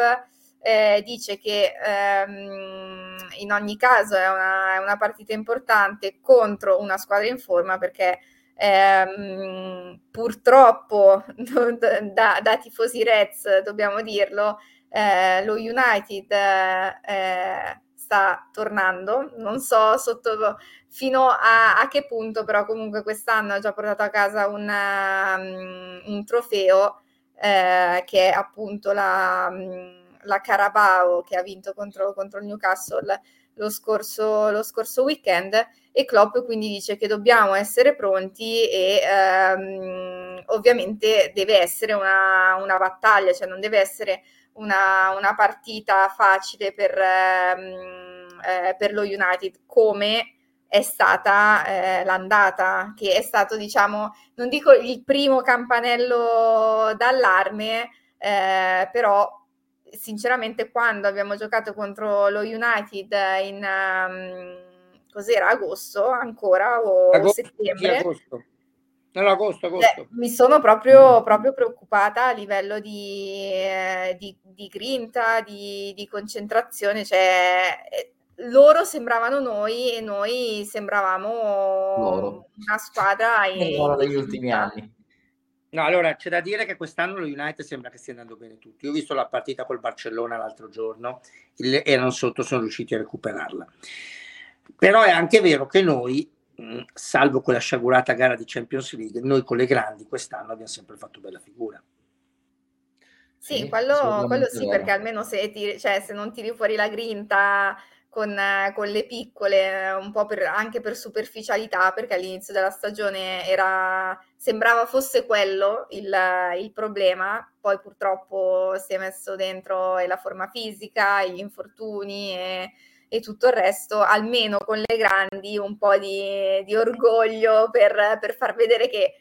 eh, dice che ehm, in ogni caso è una, è una, partita importante contro una squadra in forma perché ehm, purtroppo da, da, tifosi Reds dobbiamo dirlo eh, lo United eh, sta tornando, non so sotto, fino a, a, che punto, però comunque quest'anno ha già portato a casa un, um, un trofeo eh, che è appunto la, la Carabao che ha vinto contro, contro il Newcastle lo scorso, lo scorso, weekend. E Klopp quindi dice che dobbiamo essere pronti e um, ovviamente deve essere una, una battaglia, cioè non deve essere una, una partita facile per, ehm, eh, per lo United come è stata eh, l'andata, che è stato, diciamo, non dico il primo campanello d'allarme, eh, però sinceramente quando abbiamo giocato contro lo United in um, cos'era agosto ancora o agosto, settembre agosto. No, agosto, agosto. Eh, mi sono proprio, proprio, preoccupata a livello di, eh, di, di grinta, di, di, concentrazione, cioè eh, loro sembravano noi e noi sembravamo loro. una squadra in, degli ultimi anni. No, allora c'è da dire che quest'anno lo United sembra che stia andando bene tutti. Io ho visto la partita col Barcellona l'altro giorno, erano sotto, sono riusciti a recuperarla. Però è anche vero che noi, salvo quella sciagurata gara di Champions League, noi con le grandi quest'anno abbiamo sempre fatto bella figura. Sì, sì quello, quello sì, perché almeno se, tiri, cioè, se non tiri fuori la grinta con, con, le piccole, un po' per, anche per superficialità, perché all'inizio della stagione era, sembrava fosse quello il, il, problema, poi purtroppo si è messo dentro la forma fisica, gli infortuni e, e tutto il resto, almeno con le grandi un po' di, di orgoglio per, per, far vedere che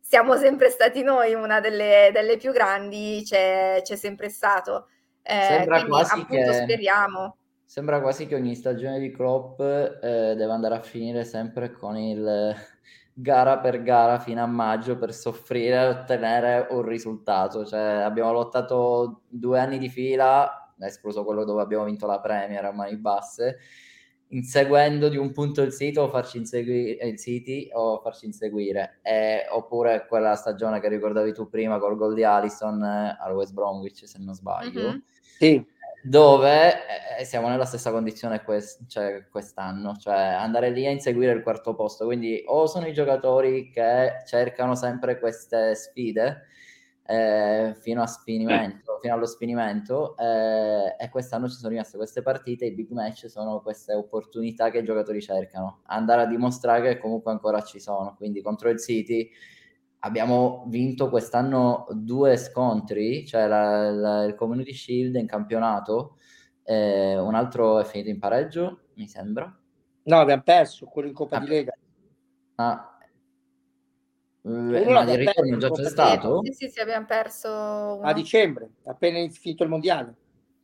siamo sempre stati noi, una delle, delle più grandi c'è, c'è sempre stato. Eh, Sembra quindi appunto che... speriamo Sembra quasi che ogni stagione di Klopp eh, deve andare a finire sempre con il gara per gara fino a maggio per soffrire e ottenere un risultato. Cioè, abbiamo lottato due anni di fila, escluso quello dove abbiamo vinto la Premier a mani basse, inseguendo di un punto il City o farci inseguire il City o farci inseguire. E, oppure quella stagione che ricordavi tu prima col gol di Allison eh, al West Bromwich, se non sbaglio. Mm-hmm. Sì dove eh, siamo nella stessa condizione quest- cioè, quest'anno, cioè andare lì a inseguire il quarto posto. Quindi o sono i giocatori che cercano sempre queste sfide eh, fino, a sfinimento, fino allo sfinimento eh, e quest'anno ci sono rimaste queste partite, i big match sono queste opportunità che i giocatori cercano, andare a dimostrare che comunque ancora ci sono. Quindi contro il City abbiamo vinto quest'anno due scontri, cioè la, la, il Community Shield in campionato, eh, un altro è finito in pareggio, mi sembra. No, abbiamo perso quello in Coppa ah, di Lega. Ah, eh, ma il ritorno già c'è stato? Sì, sì, sì, abbiamo perso a dicembre, appena finito il mondiale.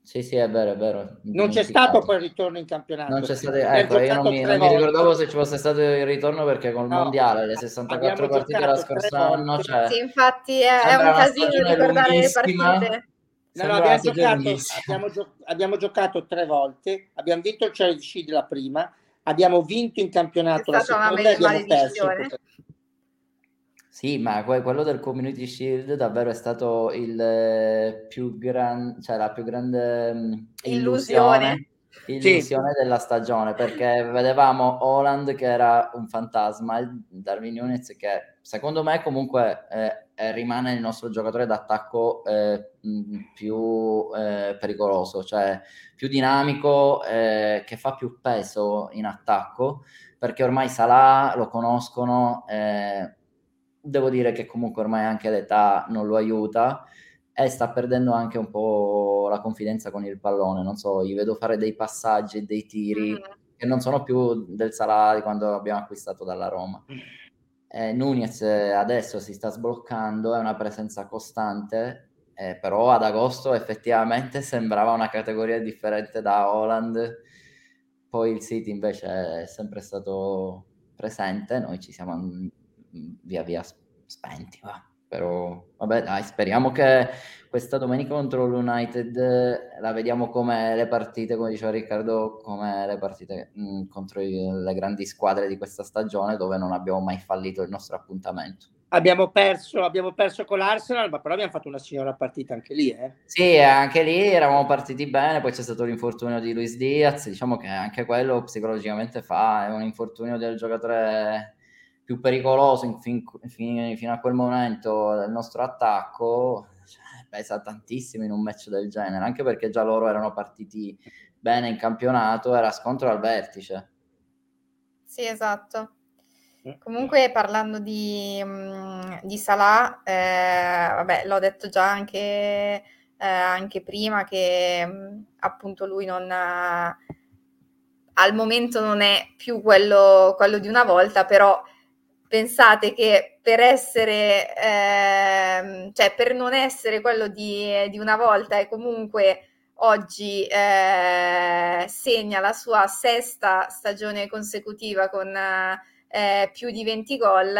Sì, sì, è vero, è vero. Non c'è stato poi il ritorno in campionato. Non c'è stato, ecco, io non mi, non mi, ricordavo se ci fosse stato il ritorno perché col no, mondiale, le 64 partite la scorsa anno, cioè, sì, infatti è, è un casino ricordare le partite. No, no, abbiamo, giocato, abbiamo, gio- abbiamo, giocato, tre volte, abbiamo vinto il Challenge Shield la prima, abbiamo vinto in campionato la seconda e abbiamo perso. Sì, ma que- quello del Community Shield davvero è stato il eh, più grande, cioè la più grande mm, illusione, illusione sì. della stagione, perché vedevamo Holland che era un fantasma, e Darwin Nunes che secondo me comunque eh, eh, rimane il nostro giocatore d'attacco eh, mm, più eh, pericoloso, cioè più dinamico, eh, che fa più peso in attacco, perché ormai Salah lo conoscono devo dire che comunque ormai anche l'età non lo aiuta e sta perdendo anche un po' la confidenza con il pallone. Non so, gli vedo fare dei passaggi e dei tiri mm. che non sono più del Salah di quando abbiamo acquistato dalla Roma. Eh, Nunez adesso si sta sbloccando, è una presenza costante, eh, però ad agosto effettivamente sembrava una categoria differente da Holland. Poi il City invece è sempre stato presente, noi ci siamo via via spenti, va. Però vabbè, dai, speriamo che questa domenica contro l'United la vediamo come le partite, come diceva Riccardo, come le partite mh, mm, contro le grandi squadre di questa stagione dove non abbiamo mai fallito il nostro appuntamento. Abbiamo perso, abbiamo perso con l'Arsenal, ma però abbiamo fatto una signora partita anche lì. Eh? Sì, anche lì eravamo partiti bene, poi c'è stato l'infortunio di Luis Diaz, diciamo che anche quello psicologicamente fa, è un infortunio del giocatore più pericoloso fin, fin, fino a quel momento del nostro attacco cioè, pesa tantissimo in un match del genere, anche perché già loro erano partiti bene in campionato, era scontro al vertice. Sì, esatto. Eh. Comunque parlando di, mm, di Salah, eh, vabbè, l'ho detto già anche, eh, anche prima che mm, appunto lui non, al momento non è più quello, quello di una volta, però pensate che per essere, eh, cioè per non essere quello di, di una volta e comunque oggi eh, segna la sua sesta stagione consecutiva con eh, più di 20 gol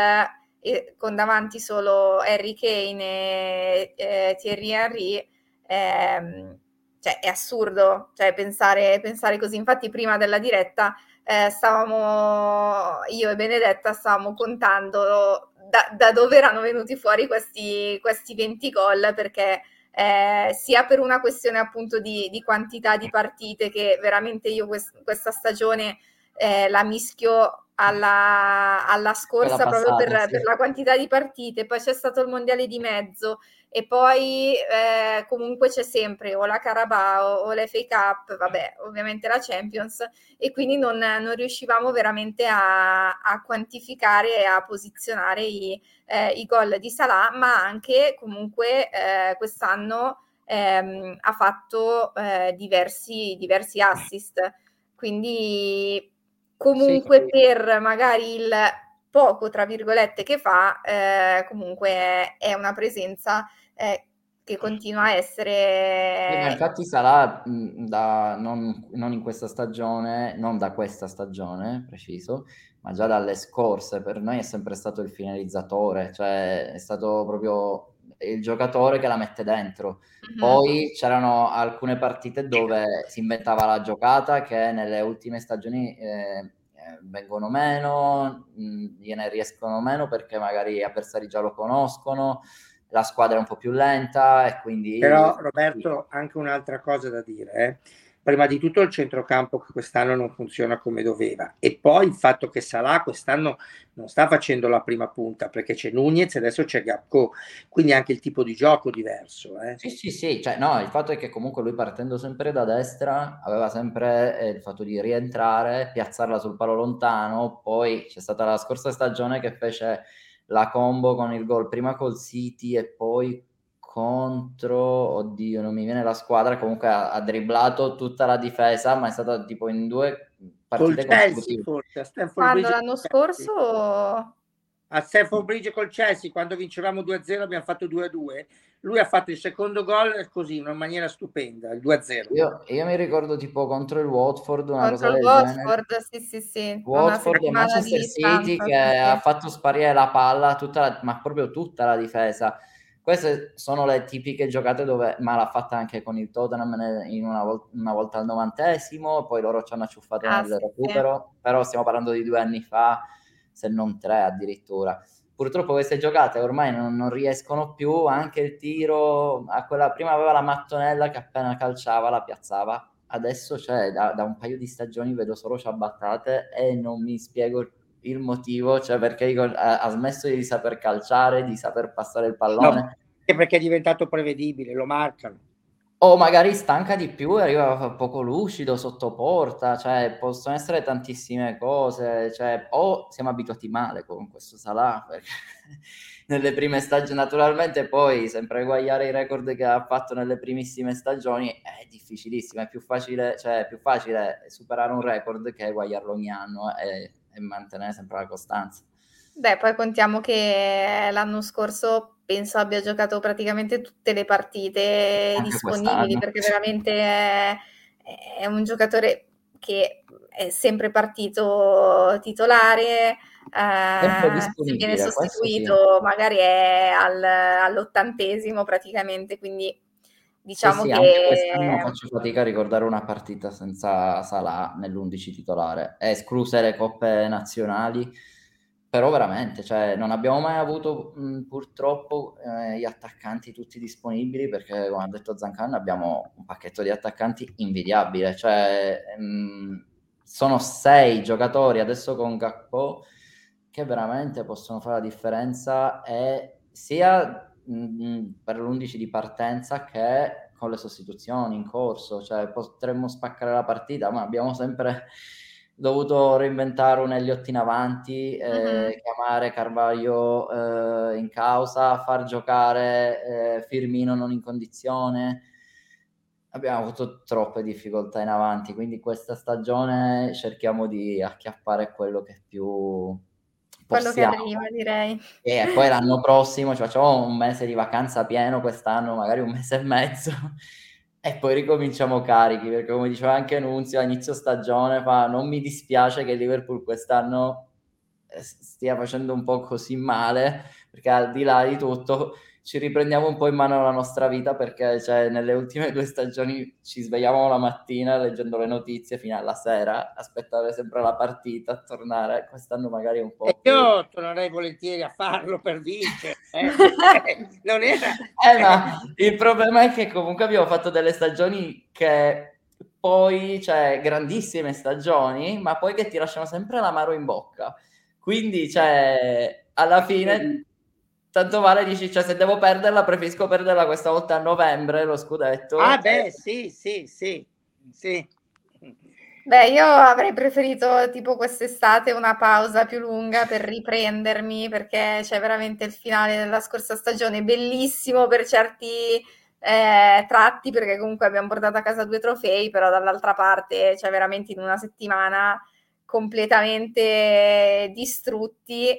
e con davanti solo Harry Kane e eh, Thierry Henry ehm, cioè, è assurdo cioè, pensare, pensare, così. Infatti, prima della diretta eh, stavamo, io e Benedetta stavamo contando da, da dove erano venuti fuori questi, questi 20 gol perché eh, sia per una questione appunto di, di, quantità di partite che veramente io quest- questa stagione eh, la mischio alla, alla scorsa passata, proprio per, sì. per, la quantità di partite, poi c'è stato il mondiale di mezzo e poi eh, comunque c'è sempre o la Carabao o l'FA Cup, vabbè ovviamente la Champions e quindi non, non riuscivamo veramente a, a, quantificare e a posizionare i, eh, i gol di Salah, ma anche comunque eh, quest'anno ehm, ha fatto eh, diversi, diversi assist, quindi comunque sì. per magari il poco, tra virgolette, che fa, eh, comunque è una presenza eh, che continua a essere... Sì, infatti sarà da, non, non, in questa stagione, non da questa stagione, preciso, ma già dalle scorse, per noi è sempre stato il finalizzatore, cioè è stato proprio il giocatore che la mette dentro. Mm-hmm. Poi c'erano alcune partite dove si inventava la giocata che nelle ultime stagioni eh, eh vengono meno, mh, gliene riescono meno perché magari gli avversari già lo conoscono, la squadra è un po' più lenta e quindi... Però Roberto, anche un'altra cosa da dire, eh? prima di tutto il centrocampo che quest'anno non funziona come doveva e poi il fatto che Salah quest'anno non sta facendo la prima punta perché c'è Nunez e adesso c'è Gapco quindi anche il tipo di gioco diverso eh. sì sì sì cioè, no, il fatto è che comunque lui partendo sempre da destra aveva sempre eh, il fatto di rientrare piazzarla sul palo lontano poi c'è stata la scorsa stagione che fece la combo con il gol prima col City e poi contro, oddio, non mi viene la squadra, comunque ha, ha dribblato tutta la difesa, ma è stato tipo in due partite col Chelsea forse, Stanford Quando l'anno scorso a Stanford Bridge col Chelsea quando vincevamo 2-0 abbiamo fatto 2-2 lui ha fatto il secondo gol così in una maniera stupenda il 2-0 io, io mi ricordo tipo contro il Watford una contro il Watford sì sì sì Watford e Manchester City che sì. ha fatto sparire la palla tutta la, ma proprio tutta la difesa. Queste sono le tipiche giocate dove, ma l'ha fatta anche con il Tottenham una, vol- una, volta al novantesimo, poi loro ci hanno acciuffato ah, nel sì, recupero, sì. però stiamo parlando di due anni fa, se non tre addirittura. Purtroppo queste giocate ormai non, non riescono più, anche il tiro, a quella, prima aveva la mattonella che appena calciava la piazzava, adesso cioè, da, da un paio di stagioni vedo solo ciabattate e non mi spiego il motivo, cioè perché ha, smesso di saper calciare, di saper passare il pallone. No perché è diventato prevedibile, lo marcano. O magari stanca di più e arriva poco lucido sotto porta, cioè possono essere tantissime cose, cioè, o siamo abituati male con questo Salah, perché nelle prime stagioni naturalmente poi sempre eguagliare i record che ha fatto nelle primissime stagioni è difficilissimo, è più facile, cioè, è più facile superare un record che eguagliarlo ogni anno e, e mantenere sempre la costanza. Beh, poi contiamo che l'anno scorso penso abbia giocato praticamente tutte le partite Anche disponibili quest'anno. perché veramente è, è, un giocatore che è sempre partito titolare. Eh, se viene sostituito sì. magari è al, all'ottantesimo praticamente quindi diciamo sì, sì, che quest'anno faccio fatica a ricordare una partita senza Salah nell'11 titolare escluse le coppe nazionali però veramente, cioè, non abbiamo mai avuto mh, purtroppo eh, gli attaccanti tutti disponibili perché, come ha detto Zancan, abbiamo un pacchetto di attaccanti invidiabile. Cioè, mh, sono sei giocatori adesso con Gakpo che veramente possono fare la differenza e sia mh, per l'11 di partenza che con le sostituzioni in corso. Cioè, potremmo spaccare la partita, ma abbiamo sempre dovuto reinventare un Elliott in avanti, eh, uh-huh. chiamare Carvaglio eh, in causa, far giocare eh, Firmino non in condizione. abbiamo avuto troppe difficoltà in avanti, quindi questa stagione cerchiamo di acchiappare quello che più quello che arriva, direi. E poi l'anno prossimo ci facciamo un mese di vacanza pieno, quest'anno magari un mese e mezzo, e poi ricominciamo carichi, perché come diceva anche Nunzio a inizio stagione, fa, non mi dispiace che Liverpool quest'anno eh, stia facendo un po' così male, perché al di là di tutto ci riprendiamo un po' in mano la nostra vita perché cioè, nelle ultime due stagioni ci svegliavamo la mattina leggendo le notizie fino alla sera, aspettare sempre la partita, tornare, quest'anno magari un po'. Più... io tornerei volentieri a farlo per vincere. Eh. non era... Eh, ma il problema è che comunque abbiamo fatto delle stagioni che poi, cioè, grandissime stagioni, ma poi che ti lasciano sempre l'amaro in bocca. Quindi, cioè, alla fine tanto vale dici, cioè se devo perderla preferisco perderla questa volta a novembre lo scudetto. Ah beh, sì, sì, sì, sì. Beh, io avrei preferito tipo quest'estate una pausa più lunga per riprendermi perché c'è veramente il finale della scorsa stagione bellissimo per certi eh, tratti perché comunque abbiamo portato a casa due trofei, però dall'altra parte c'è veramente in una settimana completamente distrutti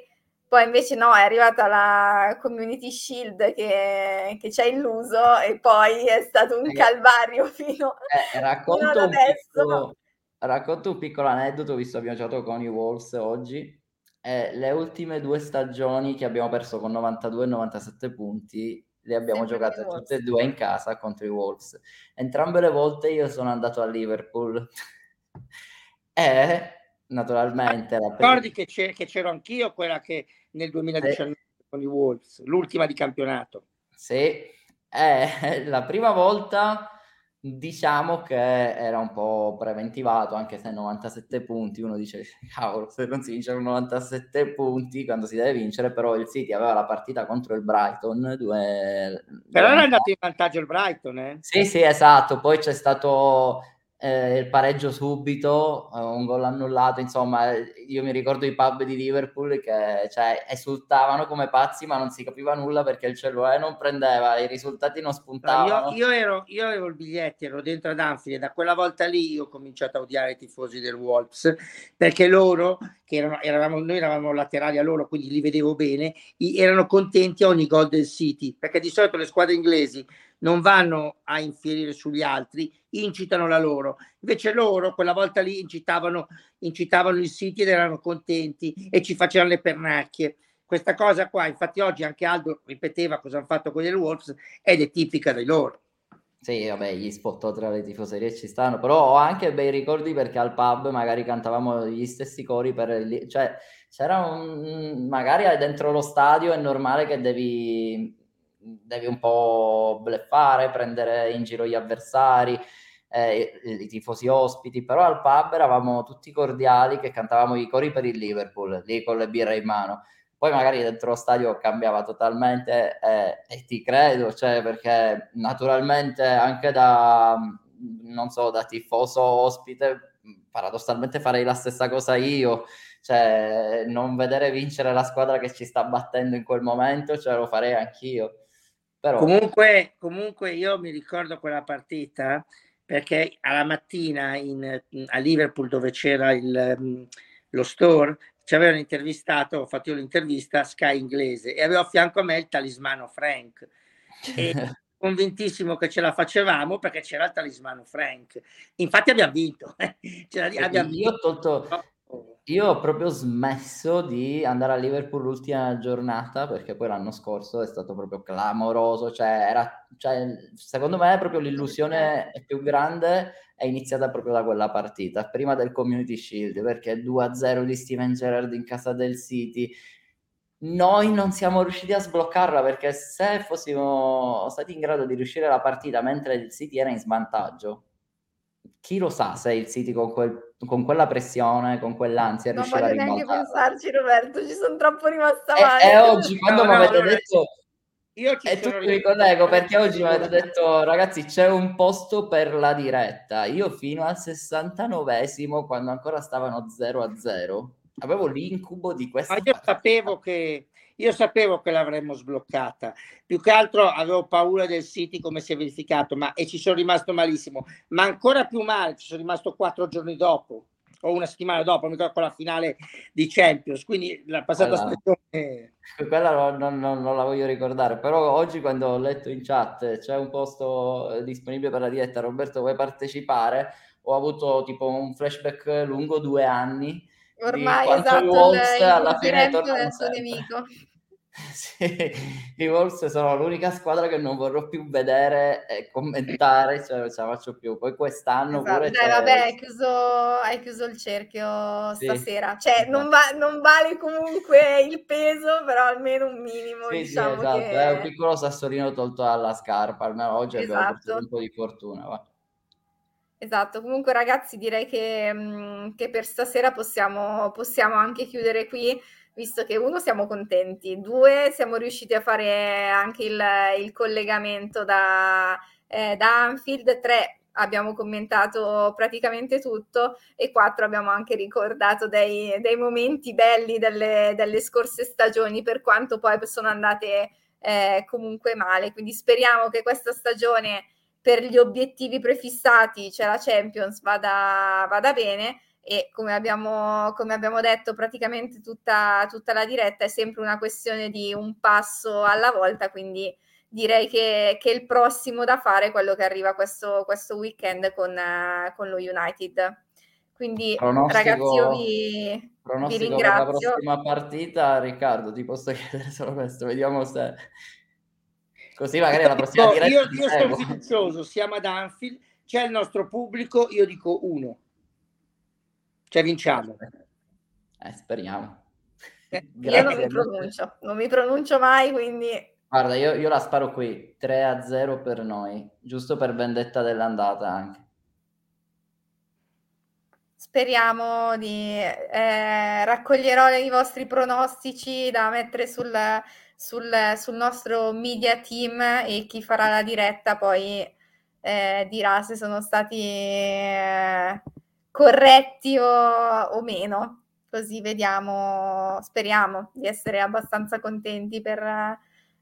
poi invece no, è arrivata la Community Shield che, che ci ha illuso e poi è stato un calvario fino, eh, racconto fino ad adesso. Piccolo, racconto un piccolo aneddoto, visto che abbiamo giocato con i Wolves oggi. Eh, le ultime due stagioni che abbiamo perso con 92 e 97 punti le abbiamo Sempre giocate tutte e due in casa contro i Wolves. Entrambe le volte io sono andato a Liverpool e naturalmente. La Ricordi che, che, c'ero anch'io, quella che nel 2019 sì. con i Wolves, l'ultima di campionato. Sì, eh, la prima volta diciamo che era un po' preventivato, anche se 97 punti, uno dice, cavolo, se non si vince 97 punti quando si deve vincere, però il City aveva la partita contro il Brighton. Due, però era andato in vantaggio il Brighton, eh? Sì, sì, esatto, poi c'è stato eh, il pareggio subito, eh, un gol annullato, insomma, io mi ricordo i pub di Liverpool che cioè, esultavano come pazzi, ma non si capiva nulla perché il cellulare non prendeva, i risultati non spuntavano. Io, io, ero, io avevo il biglietto, ero dentro ad Anfield e da quella volta lì io ho cominciato a odiare i tifosi del Wolves perché loro, che erano, eravamo, noi eravamo laterali a loro, quindi li vedevo bene, erano contenti a ogni gol del City, perché di solito le squadre inglesi non vanno a infierire sugli altri, incitano la loro. Invece loro quella volta lì incitavano, incitavano il City ed erano contenti e ci facevano le pernacchie. Questa cosa qua, infatti oggi anche Aldo ripeteva cosa hanno fatto con gli Wolves ed è tipica di loro. Sì, vabbè, gli spot tra le tifoserie ci stanno, però ho anche bei ricordi perché al pub magari cantavamo gli stessi cori per il... cioè c'era un... magari dentro lo stadio è normale che devi devi un po' bleffare, prendere in giro gli avversari, eh, i, tifosi ospiti, però al pub eravamo tutti cordiali che cantavamo i cori per il Liverpool, lì con le birre in mano. Poi magari dentro lo stadio cambiava totalmente eh, e ti credo, cioè perché naturalmente anche da, non so, da tifoso ospite, paradossalmente farei la stessa cosa io, cioè non vedere vincere la squadra che ci sta battendo in quel momento, ce lo farei anch'io. Però... Comunque, comunque io mi ricordo quella partita perché alla mattina in, a Liverpool dove c'era il, mm, lo store ci avevano intervistato, ho fatto io l'intervista Sky inglese e avevo a fianco a me il talismano Frank. E convintissimo che ce la facevamo perché c'era il talismano Frank. Infatti abbiamo vinto, abbiamo io ho tolto io ho proprio smesso di andare a Liverpool l'ultima giornata perché poi l'anno scorso è stato proprio clamoroso, cioè, era, cioè secondo me proprio l'illusione più grande è iniziata proprio da quella partita, prima del Community Shield, perché 2-0 di Steven Gerrard in casa del City, noi non siamo riusciti a sbloccarla perché se fossimo stati in grado di riuscire la partita mentre il City era in svantaggio, chi lo sa se il City con, quel, con quella pressione, con quell'ansia non riuscirà a ribaltare. Non voglio neanche pensarci Roberto, ci sono troppo rimasta male. E, e oggi quando no, mi avete no, detto... Io ci e tu mi ricollego perché oggi mi avete detto ragazzi c'è un posto per la diretta. Io fino al 69esimo, quando ancora stavano 0 a 0, avevo l'incubo di questa... Ma io sapevo che io sapevo che l'avremmo sbloccata. Più che altro avevo paura del City come si è verificato, ma e ci sono rimasto malissimo. Ma ancora più male, ci sono rimasto quattro giorni dopo o una settimana dopo, mi ricordo con la finale di Champions. Quindi la passata Quella- stagione. Quella non, non- non- la voglio ricordare, però oggi quando ho letto in chat c'è un posto eh, disponibile per la diretta, Roberto vuoi partecipare? Ho avuto tipo un flashback lungo due anni Ormai esatto, Wolves alla fine tornano del suo nemico. Sì, i Wolves sono l'unica squadra che non vorrò più vedere e commentare, cioè non ce la faccio più. Poi quest'anno Esatto. pure Dai, vabbè, hai chiuso, hai chiuso il cerchio Sì, stasera. Cioè, esatto. non, va- non vale comunque il peso, però almeno un minimo, Sì, sì, diciamo esatto, che... è un piccolo sassolino tolto dalla scarpa, almeno oggi abbiamo Esatto. un po' di fortuna. va. Esatto, comunque ragazzi direi che, mh, che per stasera possiamo, possiamo anche chiudere qui, visto che uno siamo contenti, due siamo riusciti a fare anche il, il collegamento da, eh, da Anfield, tre abbiamo commentato praticamente tutto e quattro abbiamo anche ricordato dei, dei momenti belli delle, delle scorse stagioni, per quanto poi sono andate eh, comunque male. Quindi speriamo che questa stagione per gli obiettivi prefissati, cioè la Champions, vada, vada bene e come abbiamo, come abbiamo detto praticamente tutta, tutta la diretta è sempre una questione di un passo alla volta, quindi direi che, che il prossimo da fare è quello che arriva questo, questo weekend con, eh, con lo United. Quindi Pronostico- ragazzi io vi, vi Pronostico per la ringrazio. prossima partita, Riccardo, ti posso chiedere solo questo, vediamo se... Così magari la prossima No, diretta io, io sono fiducioso, siamo ad Anfield, c'è il nostro pubblico, io dico uno. Cioè vinciamo. Eh, speriamo. Eh, Io non mi pronuncio, non mi pronuncio mai, quindi Guarda, io, io la sparo qui, 3 a 0 per noi, giusto per vendetta dell'andata anche. Speriamo di eh, raccoglierò i vostri pronostici da mettere sul, sul, sul nostro media team e chi farà la diretta poi eh, dirà se sono stati eh, corretti o, o meno. Così vediamo, speriamo di essere abbastanza contenti per eh,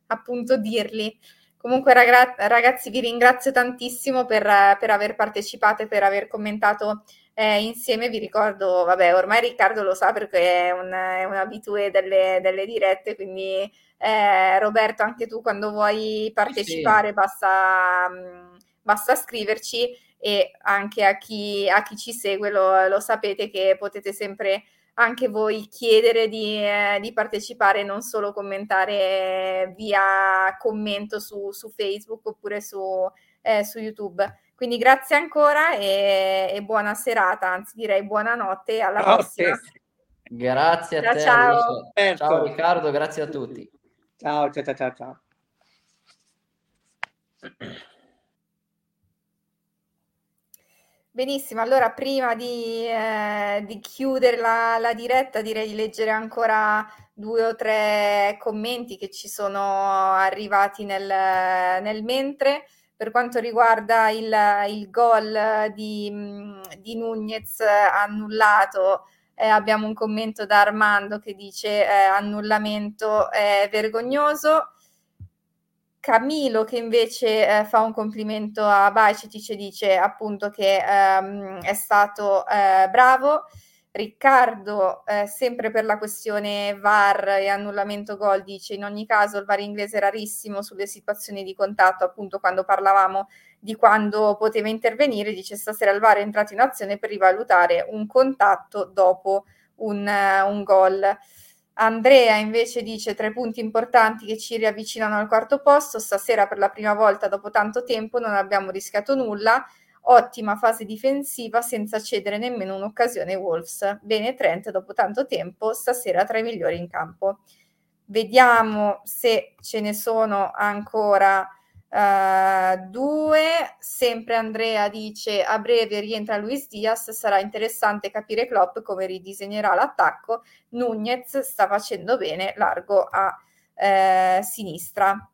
appunto dirli. Comunque ragra- ragazzi vi ringrazio tantissimo per, per aver partecipato e per aver commentato eh, insieme. Vi ricordo, vabbè, ormai Riccardo lo sa perché è un, è un abitué delle, delle dirette, quindi eh, Roberto anche tu quando vuoi partecipare basta, mh, basta scriverci e anche a chi, a chi ci segue lo, lo sapete che potete sempre anche voi chiedere di, eh, di, partecipare, non solo commentare via commento su, su Facebook oppure su, eh, su, YouTube. Quindi grazie ancora e, e, buona serata, anzi direi buonanotte, alla Notte. prossima. Grazie a Ciao, te. ciao. Alice. Ciao Riccardo, grazie a tutti. Ciao, ciao, ciao, ciao. Benissimo, allora prima di, eh, di chiudere la, la, diretta direi di leggere ancora due o tre commenti che ci sono arrivati nel, nel mentre. Per quanto riguarda il, il gol di, di Nunez annullato, eh, abbiamo un commento da Armando che dice eh, annullamento vergognoso. Camilo che invece eh, fa un complimento a Bajcetic e dice appunto che ehm, è stato eh, bravo. Riccardo, eh, sempre per la questione VAR e annullamento gol, dice in ogni caso il VAR inglese è rarissimo sulle situazioni di contatto, appunto quando parlavamo di quando poteva intervenire, dice stasera il VAR è entrato in azione per rivalutare un contatto dopo un, un gol. Andrea invece dice tre punti importanti che ci riavvicinano al quarto posto. Stasera per la prima volta dopo tanto tempo non abbiamo rischiato nulla. Ottima fase difensiva senza cedere nemmeno un'occasione Wolves. Bene Trent dopo tanto tempo, stasera tra i migliori in campo. Vediamo se ce ne sono ancora uh, due. Sempre Andrea dice a breve rientra Luis Diaz, sarà interessante capire Klopp come ridisegnerà l'attacco. Nunez sta facendo bene, largo a eh, sinistra.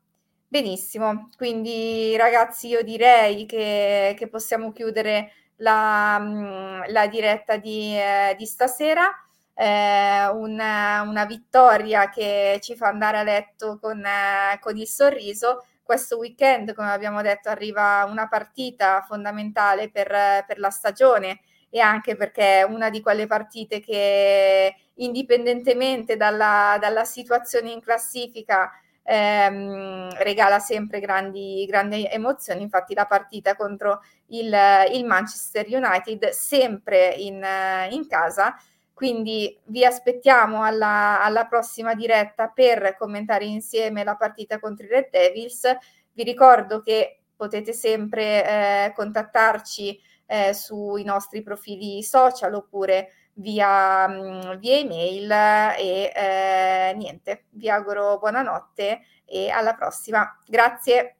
Benissimo, quindi ragazzi io direi che, che possiamo chiudere la, la diretta di, eh, di stasera. eh, una, una, vittoria che ci fa andare a letto con, eh, con il sorriso. Questo weekend, come abbiamo detto, arriva una partita fondamentale per, per la stagione e anche perché è una di quelle partite che indipendentemente dalla, dalla situazione in classifica ehm, regala sempre grandi, grandi emozioni. Infatti, la partita contro il, il Manchester United, sempre in, in, casa. Quindi vi aspettiamo alla, alla prossima diretta per commentare insieme la partita contro i Red Devils. Vi ricordo che potete sempre eh, contattarci eh, sui nostri profili social oppure via, mh, via email e eh, niente, vi auguro buonanotte e alla prossima. Grazie.